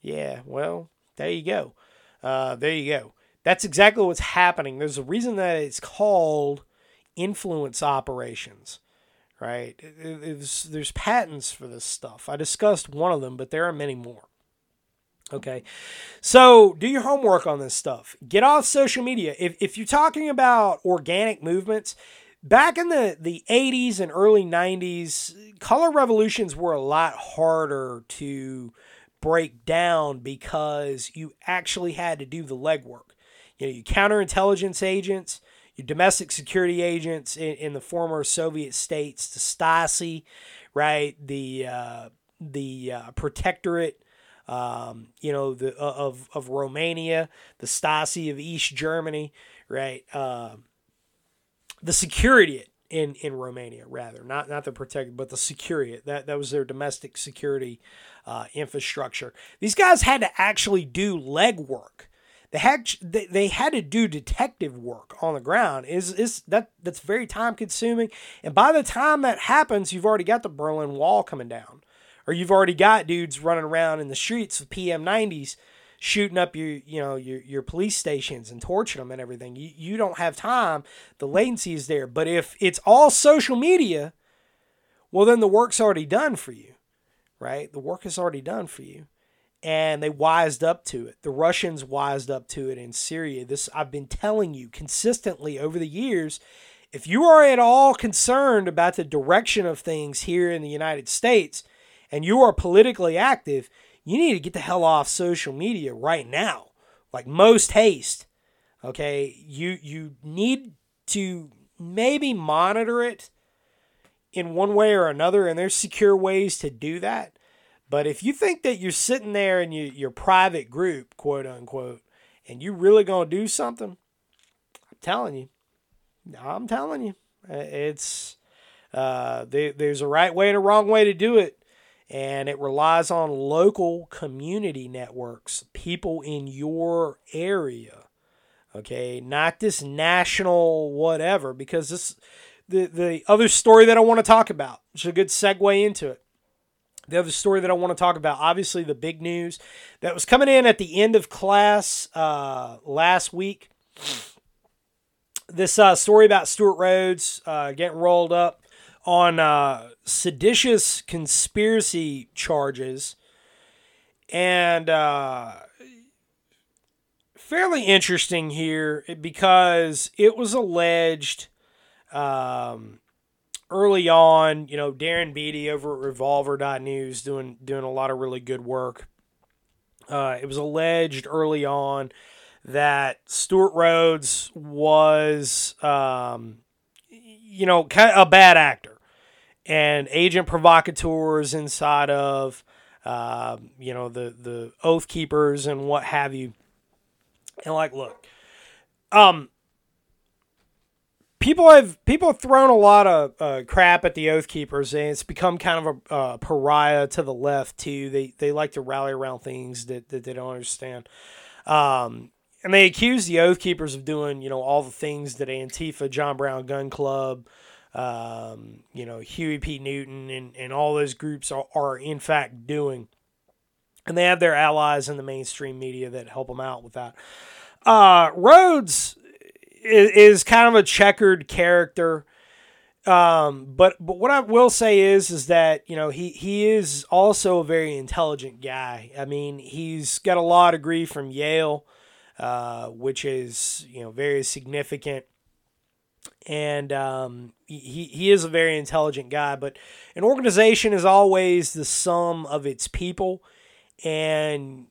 Yeah, well, there you go. Uh, there you go. That's exactly what's happening. There's a reason that it's called influence operations, right? There's, there's patents for this stuff. I discussed one of them, but there are many more. Okay. So do your homework on this stuff. Get off social media. If, if you're talking about organic movements, back in the, the 80s and early 90s, color revolutions were a lot harder to break down because you actually had to do the legwork. You know, you counterintelligence agents, your domestic security agents in, in the former Soviet states, the Stasi, right? The uh, the uh, protectorate, um, you know, the uh, of of Romania, the Stasi of East Germany, right? Uh, the security in in Romania, rather not not the protectorate, but the security that that was their domestic security uh, infrastructure. These guys had to actually do legwork. They had they, they had to do detective work on the ground. Is is that that's very time consuming. And by the time that happens, you've already got the Berlin Wall coming down, or you've already got dudes running around in the streets with PM90s shooting up your you know your your police stations and torching them and everything. You you don't have time. The latency is there. But if it's all social media, well then the work's already done for you right? The work is already done for you. and they wised up to it. The Russians wised up to it in Syria. This I've been telling you consistently over the years. If you are at all concerned about the direction of things here in the United States and you are politically active, you need to get the hell off social media right now. Like most haste. Okay? You you need to maybe monitor it in one way or another and there's secure ways to do that but if you think that you're sitting there in your, your private group, quote unquote, and you really gonna do something, I'm telling you, I'm telling you, uh, it's uh, there, there's a right way and a wrong way to do it, and it relies on local community networks, people in your area. Okay, not this national whatever, because this the the other story that I want to talk about. It's a good segue into it the other story that I want to talk about, obviously the big news that was coming in at the end of class uh, last week. This uh, story about Stuart Rhodes uh, getting rolled up on uh, seditious conspiracy charges, and uh, fairly interesting here because it was alleged. Um, early on, you know, Darren Beattie over at Revolver.news doing doing a lot of really good work. Uh, it was alleged early on that Stuart Rhodes was, um, you know, kind of a bad actor, and agent provocateurs inside of, uh, you know, the the Oath Keepers and what have you. And like, look, um, people have people have thrown a lot of uh, crap at the Oath Keepers, and it's become kind of a pariah to the left too. They they like to rally around things that, that they don't understand, um, and they accuse the Oath Keepers of doing you know all the things that Antifa, John Brown Gun Club, um, you know Huey P. Newton, and and all those groups are, are in fact doing, and they have their allies in the mainstream media that help them out with that. Uh, Rhodes is, is kind of a checkered character. Um, but but what I will say is is that you know he he is also a very intelligent guy. I mean, he's got a law degree from Yale, uh, which is you know very significant, and um, he he is a very intelligent guy. But an organization is always the sum of its people, and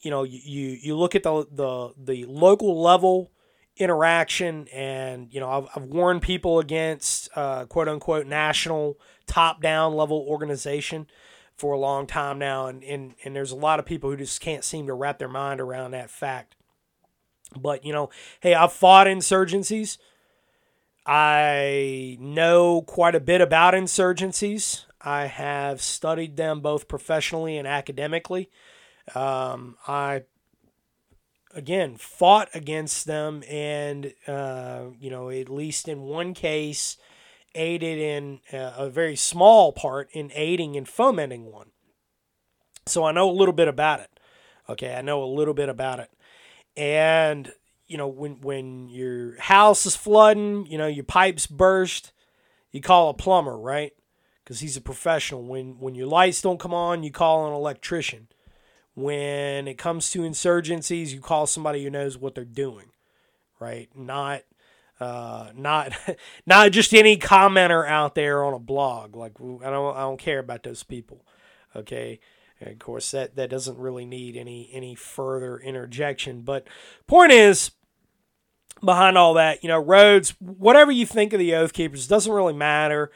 you know you you, look at the the the local level interaction and you know I've, I've warned people against uh, quote unquote national top down level organization for a long time now. And, and and there's a lot of people who just can't seem to wrap their mind around that fact. But you know hey I've fought insurgencies I know quite a bit about insurgencies. I have studied them both professionally and academically. Um, I again fought against them and uh, you know at least in one case aided in uh, a very small part in aiding and fomenting one. So i know a little bit about it. Okay i know a little bit about it. And you know when when your house is flooding you know your pipes burst you call a plumber right because he's a professional when when your lights don't come on you call an electrician when it comes to insurgencies, you call somebody who knows what they're doing, right? Not uh, not (laughs) not just any commenter out there on a blog. Like I don't I don't care about those people. Okay. And of course that that doesn't really need any any further interjection. But point is behind all that, you know, Rhodes, whatever you think of the Oath Keepers doesn't really matter.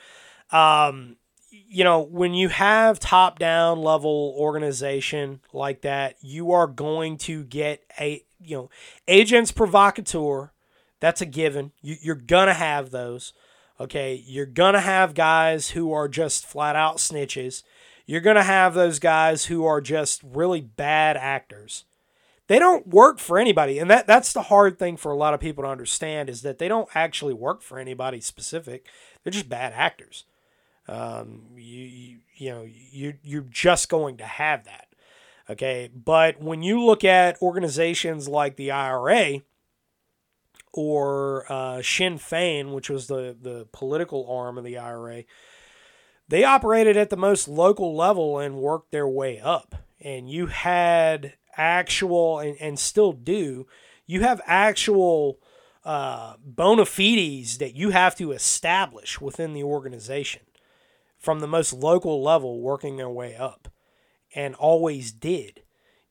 Um, you know, when you have top down level organization like that, you are going to get a, you know, agents provocateur. That's a given. You, you're going to have those. Okay. You're going to have guys who are just flat out snitches. You're going to have those guys who are just really bad actors. They don't work for anybody. And that, that's the hard thing for a lot of people to understand is that they don't actually work for anybody specific. They're just bad actors. Um, you, you, you know, you, you're just going to have that. Okay. But when you look at organizations like the IRA or uh, Sinn Féin, which was the, the political arm of the IRA, they operated at the most local level and worked their way up. and you had actual and, and still do you have actual uh, bona fides that you have to establish within the organization from the most local level working their way up and always did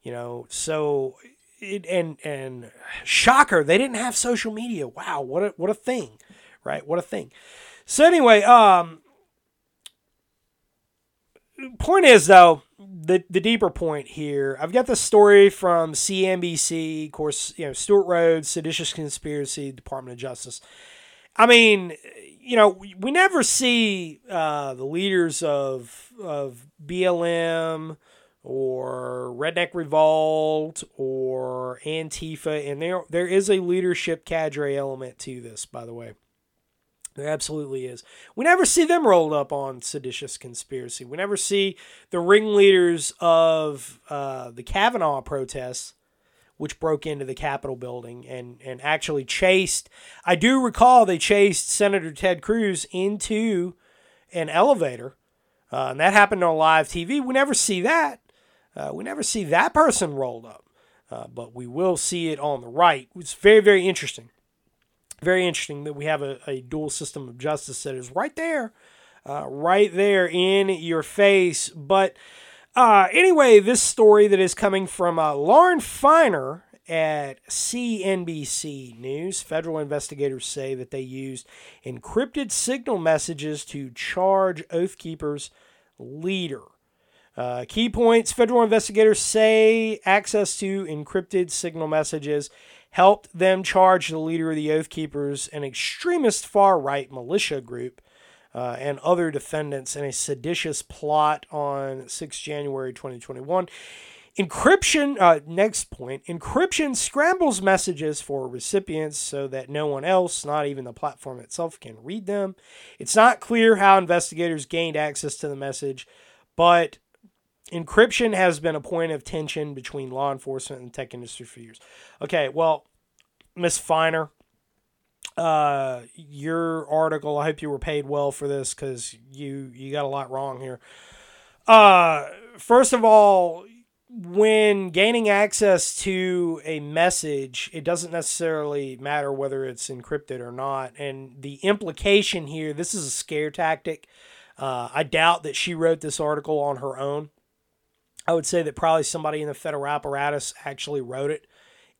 you know? So it, and and shocker they didn't have social media. Wow what a what a thing right? What a thing. So anyway um point is though the the deeper point here i've got the story from cnbc of course you know Stuart rhodes seditious conspiracy department of justice. I mean you know we, we never see uh, the leaders of of blm or redneck revolt or antifa and there there is a leadership cadre element to this by the way there absolutely is. We never see them rolled up on seditious conspiracy. We never see the ringleaders of uh, the Kavanaugh protests, which broke into the Capitol building and, and actually chased. I do recall they chased Senator Ted Cruz into an elevator, uh, and that happened on live TV. We never see that. Uh, we never see that person rolled up, uh, but we will see it on the right. It's very, very interesting very interesting that we have a, a dual system of justice that is right there, uh, right there in your face. But uh, anyway, this story that is coming from uh, Lauren Feiner at CNBC News. Federal investigators say that they used encrypted signal messages to charge Oath Keepers leader. Uh, key points federal investigators say access to encrypted signal messages helped them charge the leader of the Oath Keepers, an extremist far right militia group, uh, and other defendants in a seditious plot on 6 January 2021. Encryption, uh, next point, encryption scrambles messages for recipients so that no one else, not even the platform itself, can read them. It's not clear how investigators gained access to the message, but encryption has been a point of tension between law enforcement and the tech industry for years. Okay, well, Miss Feiner, uh, your article. I hope you were paid well for this because you you got a lot wrong here. Uh, first of all, when gaining access to a message, it doesn't necessarily matter whether it's encrypted or not. And the implication here, this is a scare tactic. Uh, I doubt that she wrote this article on her own. I would say that probably somebody in the federal apparatus actually wrote it,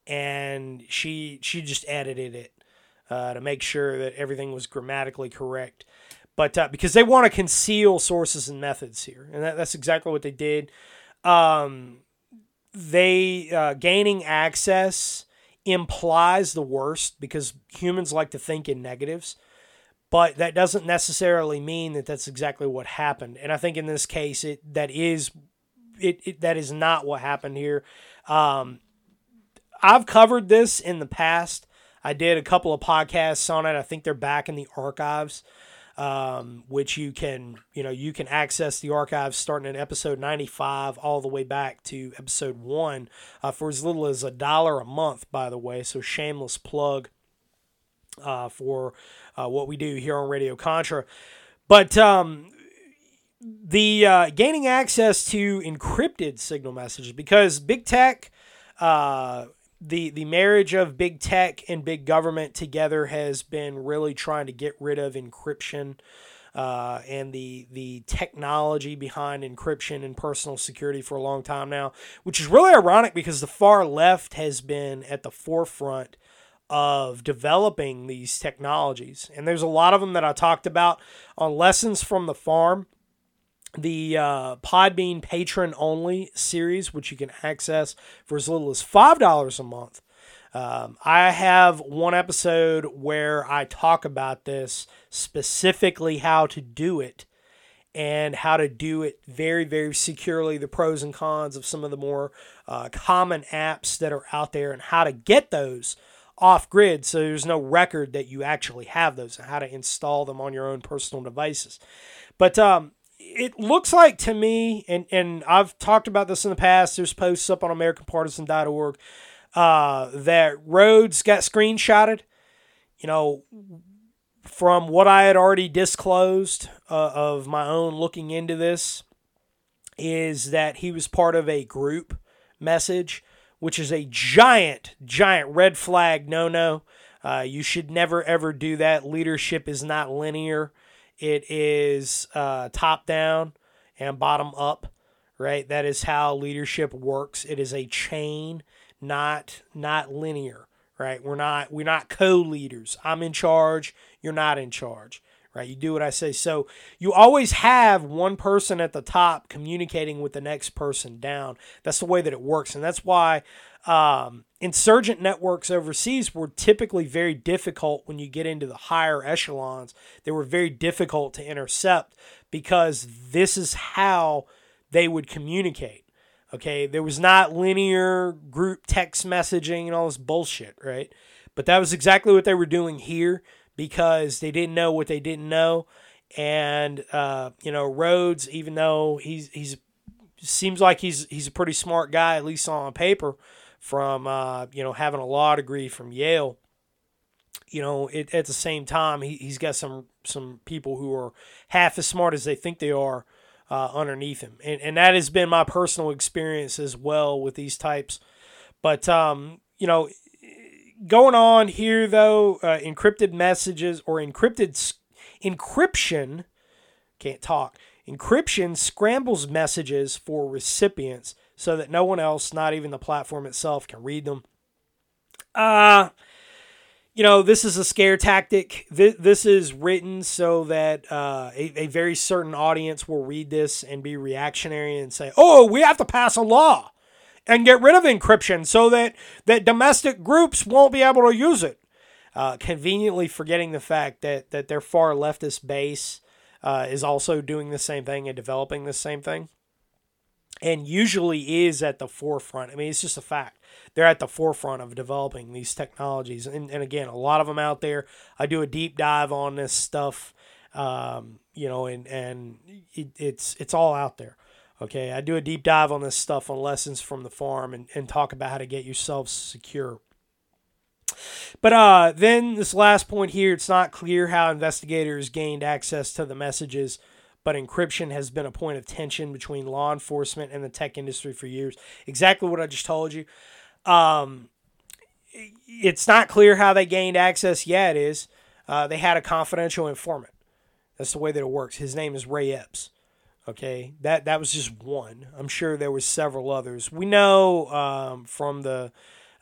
and she she just edited it uh, to make sure that everything was grammatically correct. But uh, because they want to conceal sources and methods here, and that, that's exactly what they did. Um, they uh, gaining access implies the worst because humans like to think in negatives but that doesn't necessarily mean that that's exactly what happened. And I think in this case, it that is it, it that is not what happened here. Um, I've covered this in the past. I did a couple of podcasts on it. I think they're back in the archives, um, which you can you know you can access the archives starting at episode ninety five all the way back to episode one uh, for as little as a dollar a month. By the way, so shameless plug uh, for uh, what we do here on Radio Contra. But um, the uh, gaining access to encrypted signal messages because big tech, uh, the the marriage of big tech and big government together has been really trying to get rid of encryption. Uh, and the the technology behind encryption and personal security for a long time now, which is really ironic because the far left has been at the forefront of developing these technologies. And there's a lot of them that I talked about on Lessons from the Farm the uh, Podbean patron only series, which you can access for as little as $5 a month. Um, I have one episode where I talk about this specifically how to do it and how to do it very, very securely, the pros and cons of some of the more uh, common apps that are out there, and how to get those off grid so there's no record that you actually have those and how to install them on your own personal devices. But um, it looks like to me, and, and I've talked about this in the past, there's posts up on AmericanPartisan.org uh, that Rhodes got screenshotted. You know, from what I had already disclosed uh, of my own looking into this, is that he was part of a group message, which is a giant, giant red flag no no. Uh, you should never ever do that. Leadership is not linear, it is uh, top down and bottom up, right? That is how leadership works. It is a chain, not not linear, right? We're not we're not co-leaders. I'm in charge, you're not in charge right? You do what I say. So you always have one person at the top communicating with the next person down. That's the way that it works. And that's why um, insurgent networks overseas were typically very difficult when you get into the higher echelons. They were very difficult to intercept because this is how they would communicate. Okay, there was not linear group text messaging and all this bullshit, right? But that was exactly what they were doing here because they didn't know what they didn't know. And uh, you know, Rhodes, even though he's he's seems like he's he's a pretty smart guy, at least on paper, from uh, you know having a law degree from Yale. You know, it, at the same time, he, he's got some some people who are half as smart as they think they are uh, underneath him, and and that has been my personal experience as well with these types. But um, you know, going on here though, uh, encrypted messages or encrypted encryption can't talk. Encryption scrambles messages for recipients so that no one else, not even the platform itself, can read them. Uh you know, this is a scare tactic. This, this is written so that uh, a, a very certain audience will read this and be reactionary and say, "Oh, we have to pass a law." and get rid of encryption so that, that domestic groups won't be able to use it. Uh, conveniently forgetting the fact that, that their far leftist base uh, is also doing the same thing and developing the same thing. And usually is at the forefront. I mean, it's just a fact. They're at the forefront of developing these technologies. And, and again, a lot of them out there. I do a deep dive on this stuff, um, you know, and, and it, it's, it's all out there. Okay, I do a deep dive on this stuff on lessons from the farm and, and talk about how to get yourself secure. But uh, then this last point here, it's not clear how investigators gained access to the messages, but encryption has been a point of tension between law enforcement and the tech industry for years. Exactly what I just told you. Um, it's not clear how they gained access. Yeah, it is. Uh, they had a confidential informant. That's the way that it works. His name is Ray Epps. Okay, that that was just one. I'm sure there was several others. We know um, from the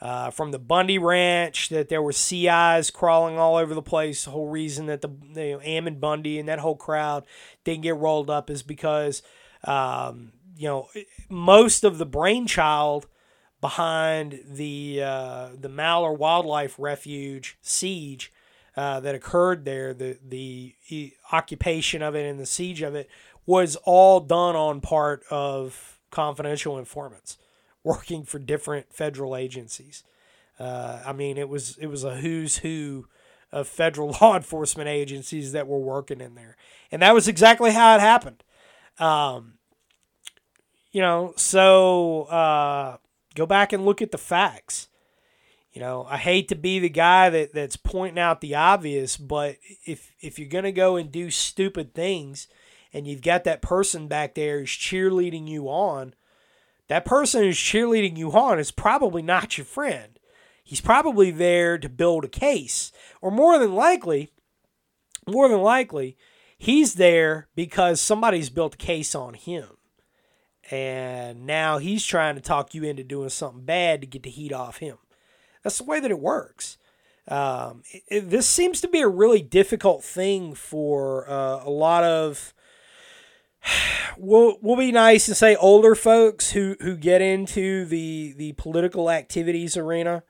uh, from the Bundy Ranch that there were CIs crawling all over the place. The whole reason that the you know, Ammon Bundy and that whole crowd didn't get rolled up is because um, you know most of the brainchild behind the uh, the Malheur Wildlife Refuge siege uh, that occurred there, the the occupation of it and the siege of it was all done on part of confidential informants working for different federal agencies. Uh, I mean, it was it was a who's who of federal (laughs) law enforcement agencies that were working in there, and that was exactly how it happened. Um, you know, so uh, go back and look at the facts. You know, I hate to be the guy that, that's pointing out the obvious, but if if you're gonna go and do stupid things, and you've got that person back there who's cheerleading you on, that person who's cheerleading you on is probably not your friend. He's probably there to build a case. Or more than likely, more than likely, he's there because somebody's built a case on him. And now he's trying to talk you into doing something bad to get the heat off him. That's the way that it works. Um, it, it, this seems to be a really difficult thing for uh, a lot of (sighs) will will be nice to say older folks who who get into the the political activities arena,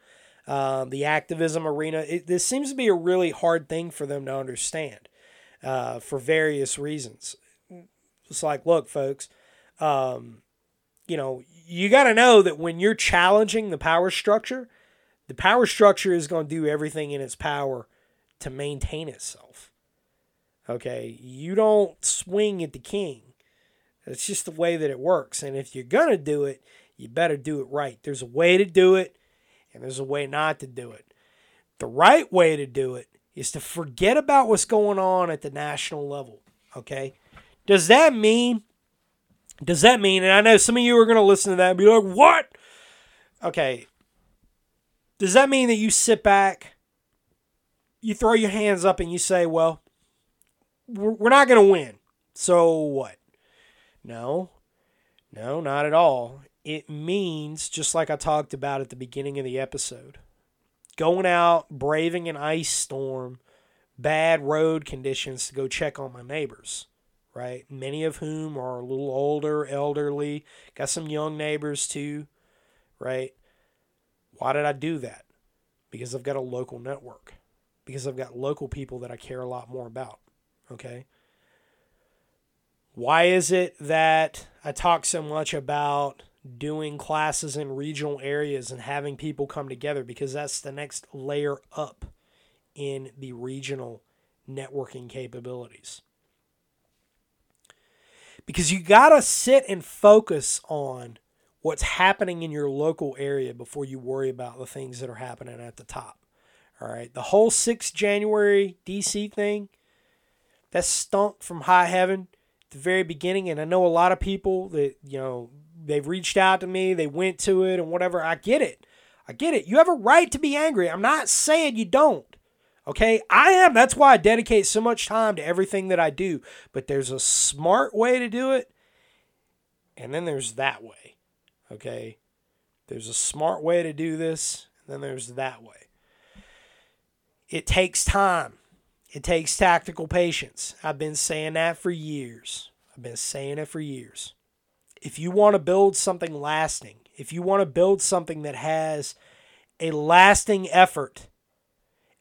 um, the activism arena. It, this seems to be a really hard thing for them to understand, uh, for various reasons. It's like, look, folks, um, you know, you got to know that when you're challenging the power structure, the power structure is going to do everything in its power to maintain itself. Okay, you don't swing at the king. It's just the way that it works. And if you're going to do it, you better do it right. There's a way to do it, and there's a way not to do it. The right way to do it is to forget about what's going on at the national level. Okay? Does that mean Does that mean, and I know some of you are going to listen to that and be like, what? Okay. Does that mean that you sit back, you throw your hands up, and you say, well, we're not going to win. So what? No, no, not at all. It means, just like I talked about at the beginning of the episode, going out, braving an ice storm, bad road conditions to go check on my neighbors, right? Many of whom are a little older, elderly, got some young neighbors too, right? Why did I do that? Because I've got a local network, because I've got local people that I care a lot more about, okay? Why is it that I talk so much about doing classes in regional areas and having people come together? Because that's the next layer up in the regional networking capabilities. Because you got to sit and focus on what's happening in your local area before you worry about the things that are happening at the top. All right. The whole 6th January DC thing, that stunk from high heaven at the very beginning, and I know a lot of people that you know they've reached out to me, they went to it and whatever. I get it, I get it. You have a right to be angry. I'm not saying you don't. Okay, I am. That's why I dedicate so much time to everything that I do. But there's a smart way to do it, and then there's that way. Okay, there's a smart way to do this, and then there's that way. It takes time. It takes tactical patience. I've been saying that for years. I've been saying it for years. If you want to build something lasting, if you want to build something that has a lasting effort,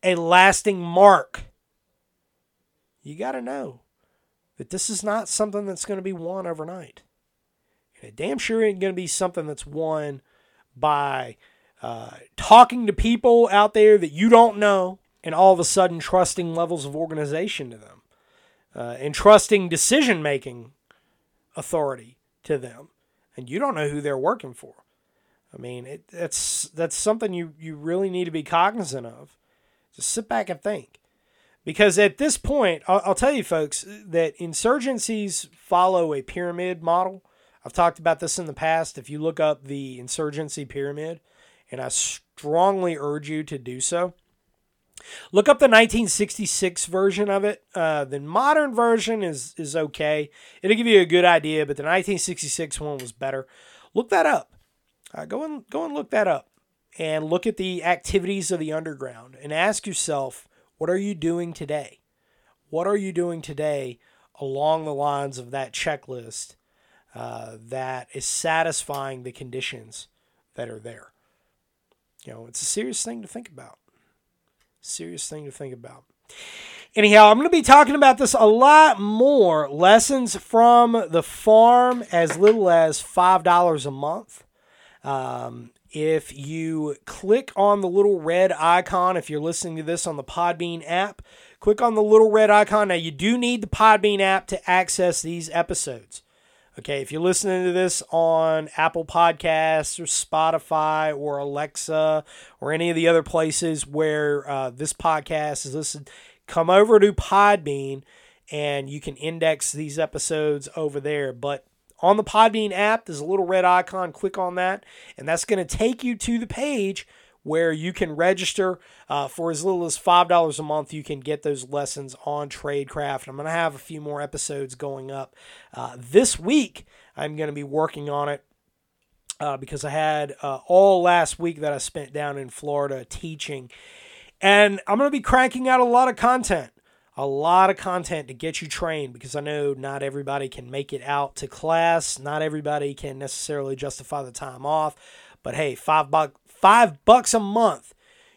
a lasting mark, you got to know that this is not something that's going to be won overnight. And it damn sure ain't going to be something that's won by uh, talking to people out there that you don't know and all of a sudden trusting levels of organization to them, uh, and trusting decision making authority to them, and you don't know who they're working for. I mean, it, that's that's something you you really need to be cognizant of. Just sit back and think, because at this point, I'll, I'll tell you, folks, that insurgencies follow a pyramid model. I've talked about this in the past. If you look up the insurgency pyramid, and I strongly urge you to do so Look up the 1966 version of it. Uh, the modern version is is okay. It'll give you a good idea, but the 1966 one was better. Look that up. Uh, go and go and look that up, and look at the activities of the underground, and ask yourself, what are you doing today? What are you doing today along the lines of that checklist uh, that is satisfying the conditions that are there? You know, it's a serious thing to think about. Serious thing to think about. Anyhow, I'm going to be talking about this a lot more. Lessons from the farm as little as $5 a month. Um, if you click on the little red icon, if you're listening to this on the Podbean app, click on the little red icon. Now, you do need the Podbean app to access these episodes. Okay, if you're listening to this on Apple Podcasts or Spotify or Alexa or any of the other places where uh, this podcast is listened, come over to Podbean and you can index these episodes over there. But on the Podbean app, there's a little red icon. Click on that, and that's going to take you to the page where you can register uh, for as little as $5 a month. You can get those lessons on Tradecraft. I'm going to have a few more episodes going up uh, this week. I'm going to be working on it. Uh, because I had uh, all last week that I spent down in Florida teaching. And I'm going to be cranking out a lot of content a lot of content to get you trained because I know not everybody can make it out to class. Not everybody can necessarily justify the time off. But hey, five bucks five bucks a month,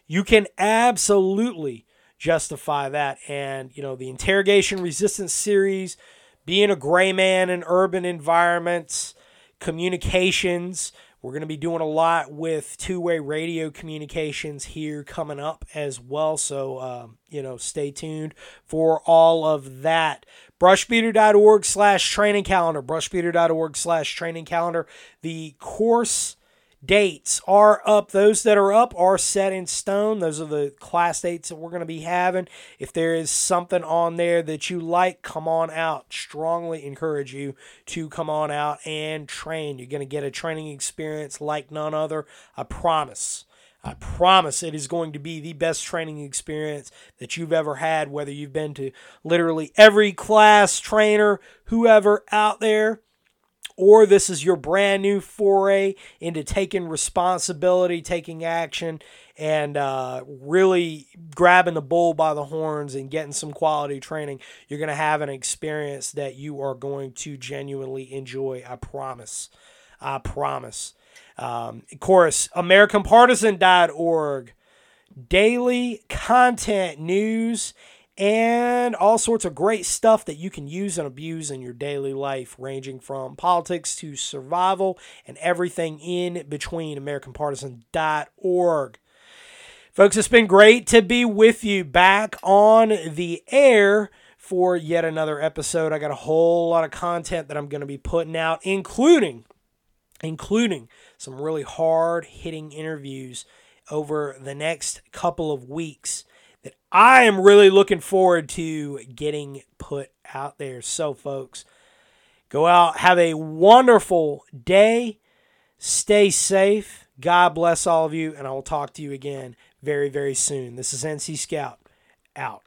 you can absolutely justify that. And, you know, the interrogation resistance series, being a gray man in urban environments, communications. We're going to be doing a lot with two way radio communications here coming up as well. So, um, you know, stay tuned for all of that. Brushbeater.org slash training calendar. Brushbeater.org slash training calendar. The course dates are up. Those that are up are set in stone. Those are the class dates that we're going to be having. If there is something on there that you like, come on out. Strongly encourage you to come on out and train. You're going to get a training experience like none other. I promise. I promise it is going to be the best training experience that you've ever had, whether you've been to literally every class, trainer, whoever out there or this is your brand new foray into taking responsibility, taking action, and uh, really grabbing the bull by the horns and getting some quality training, you're going to have an experience that you are going to genuinely enjoy. I promise. I promise. Um, of course, AmericanPartisan.org, daily content news and all sorts of great stuff that you can use and abuse in your daily life, ranging from politics to survival and everything in between. AmericanPartisan.org. Folks, it's been great to be with you back on the air for yet another episode. I got a whole lot of content that I'm going to be putting out, including including some really hard hitting interviews over the next couple of weeks that I am really looking forward to getting put out there. So, folks, go out, have a wonderful day, stay safe. God bless all of you, and I will talk to you again very, very soon. This is NC Scout out.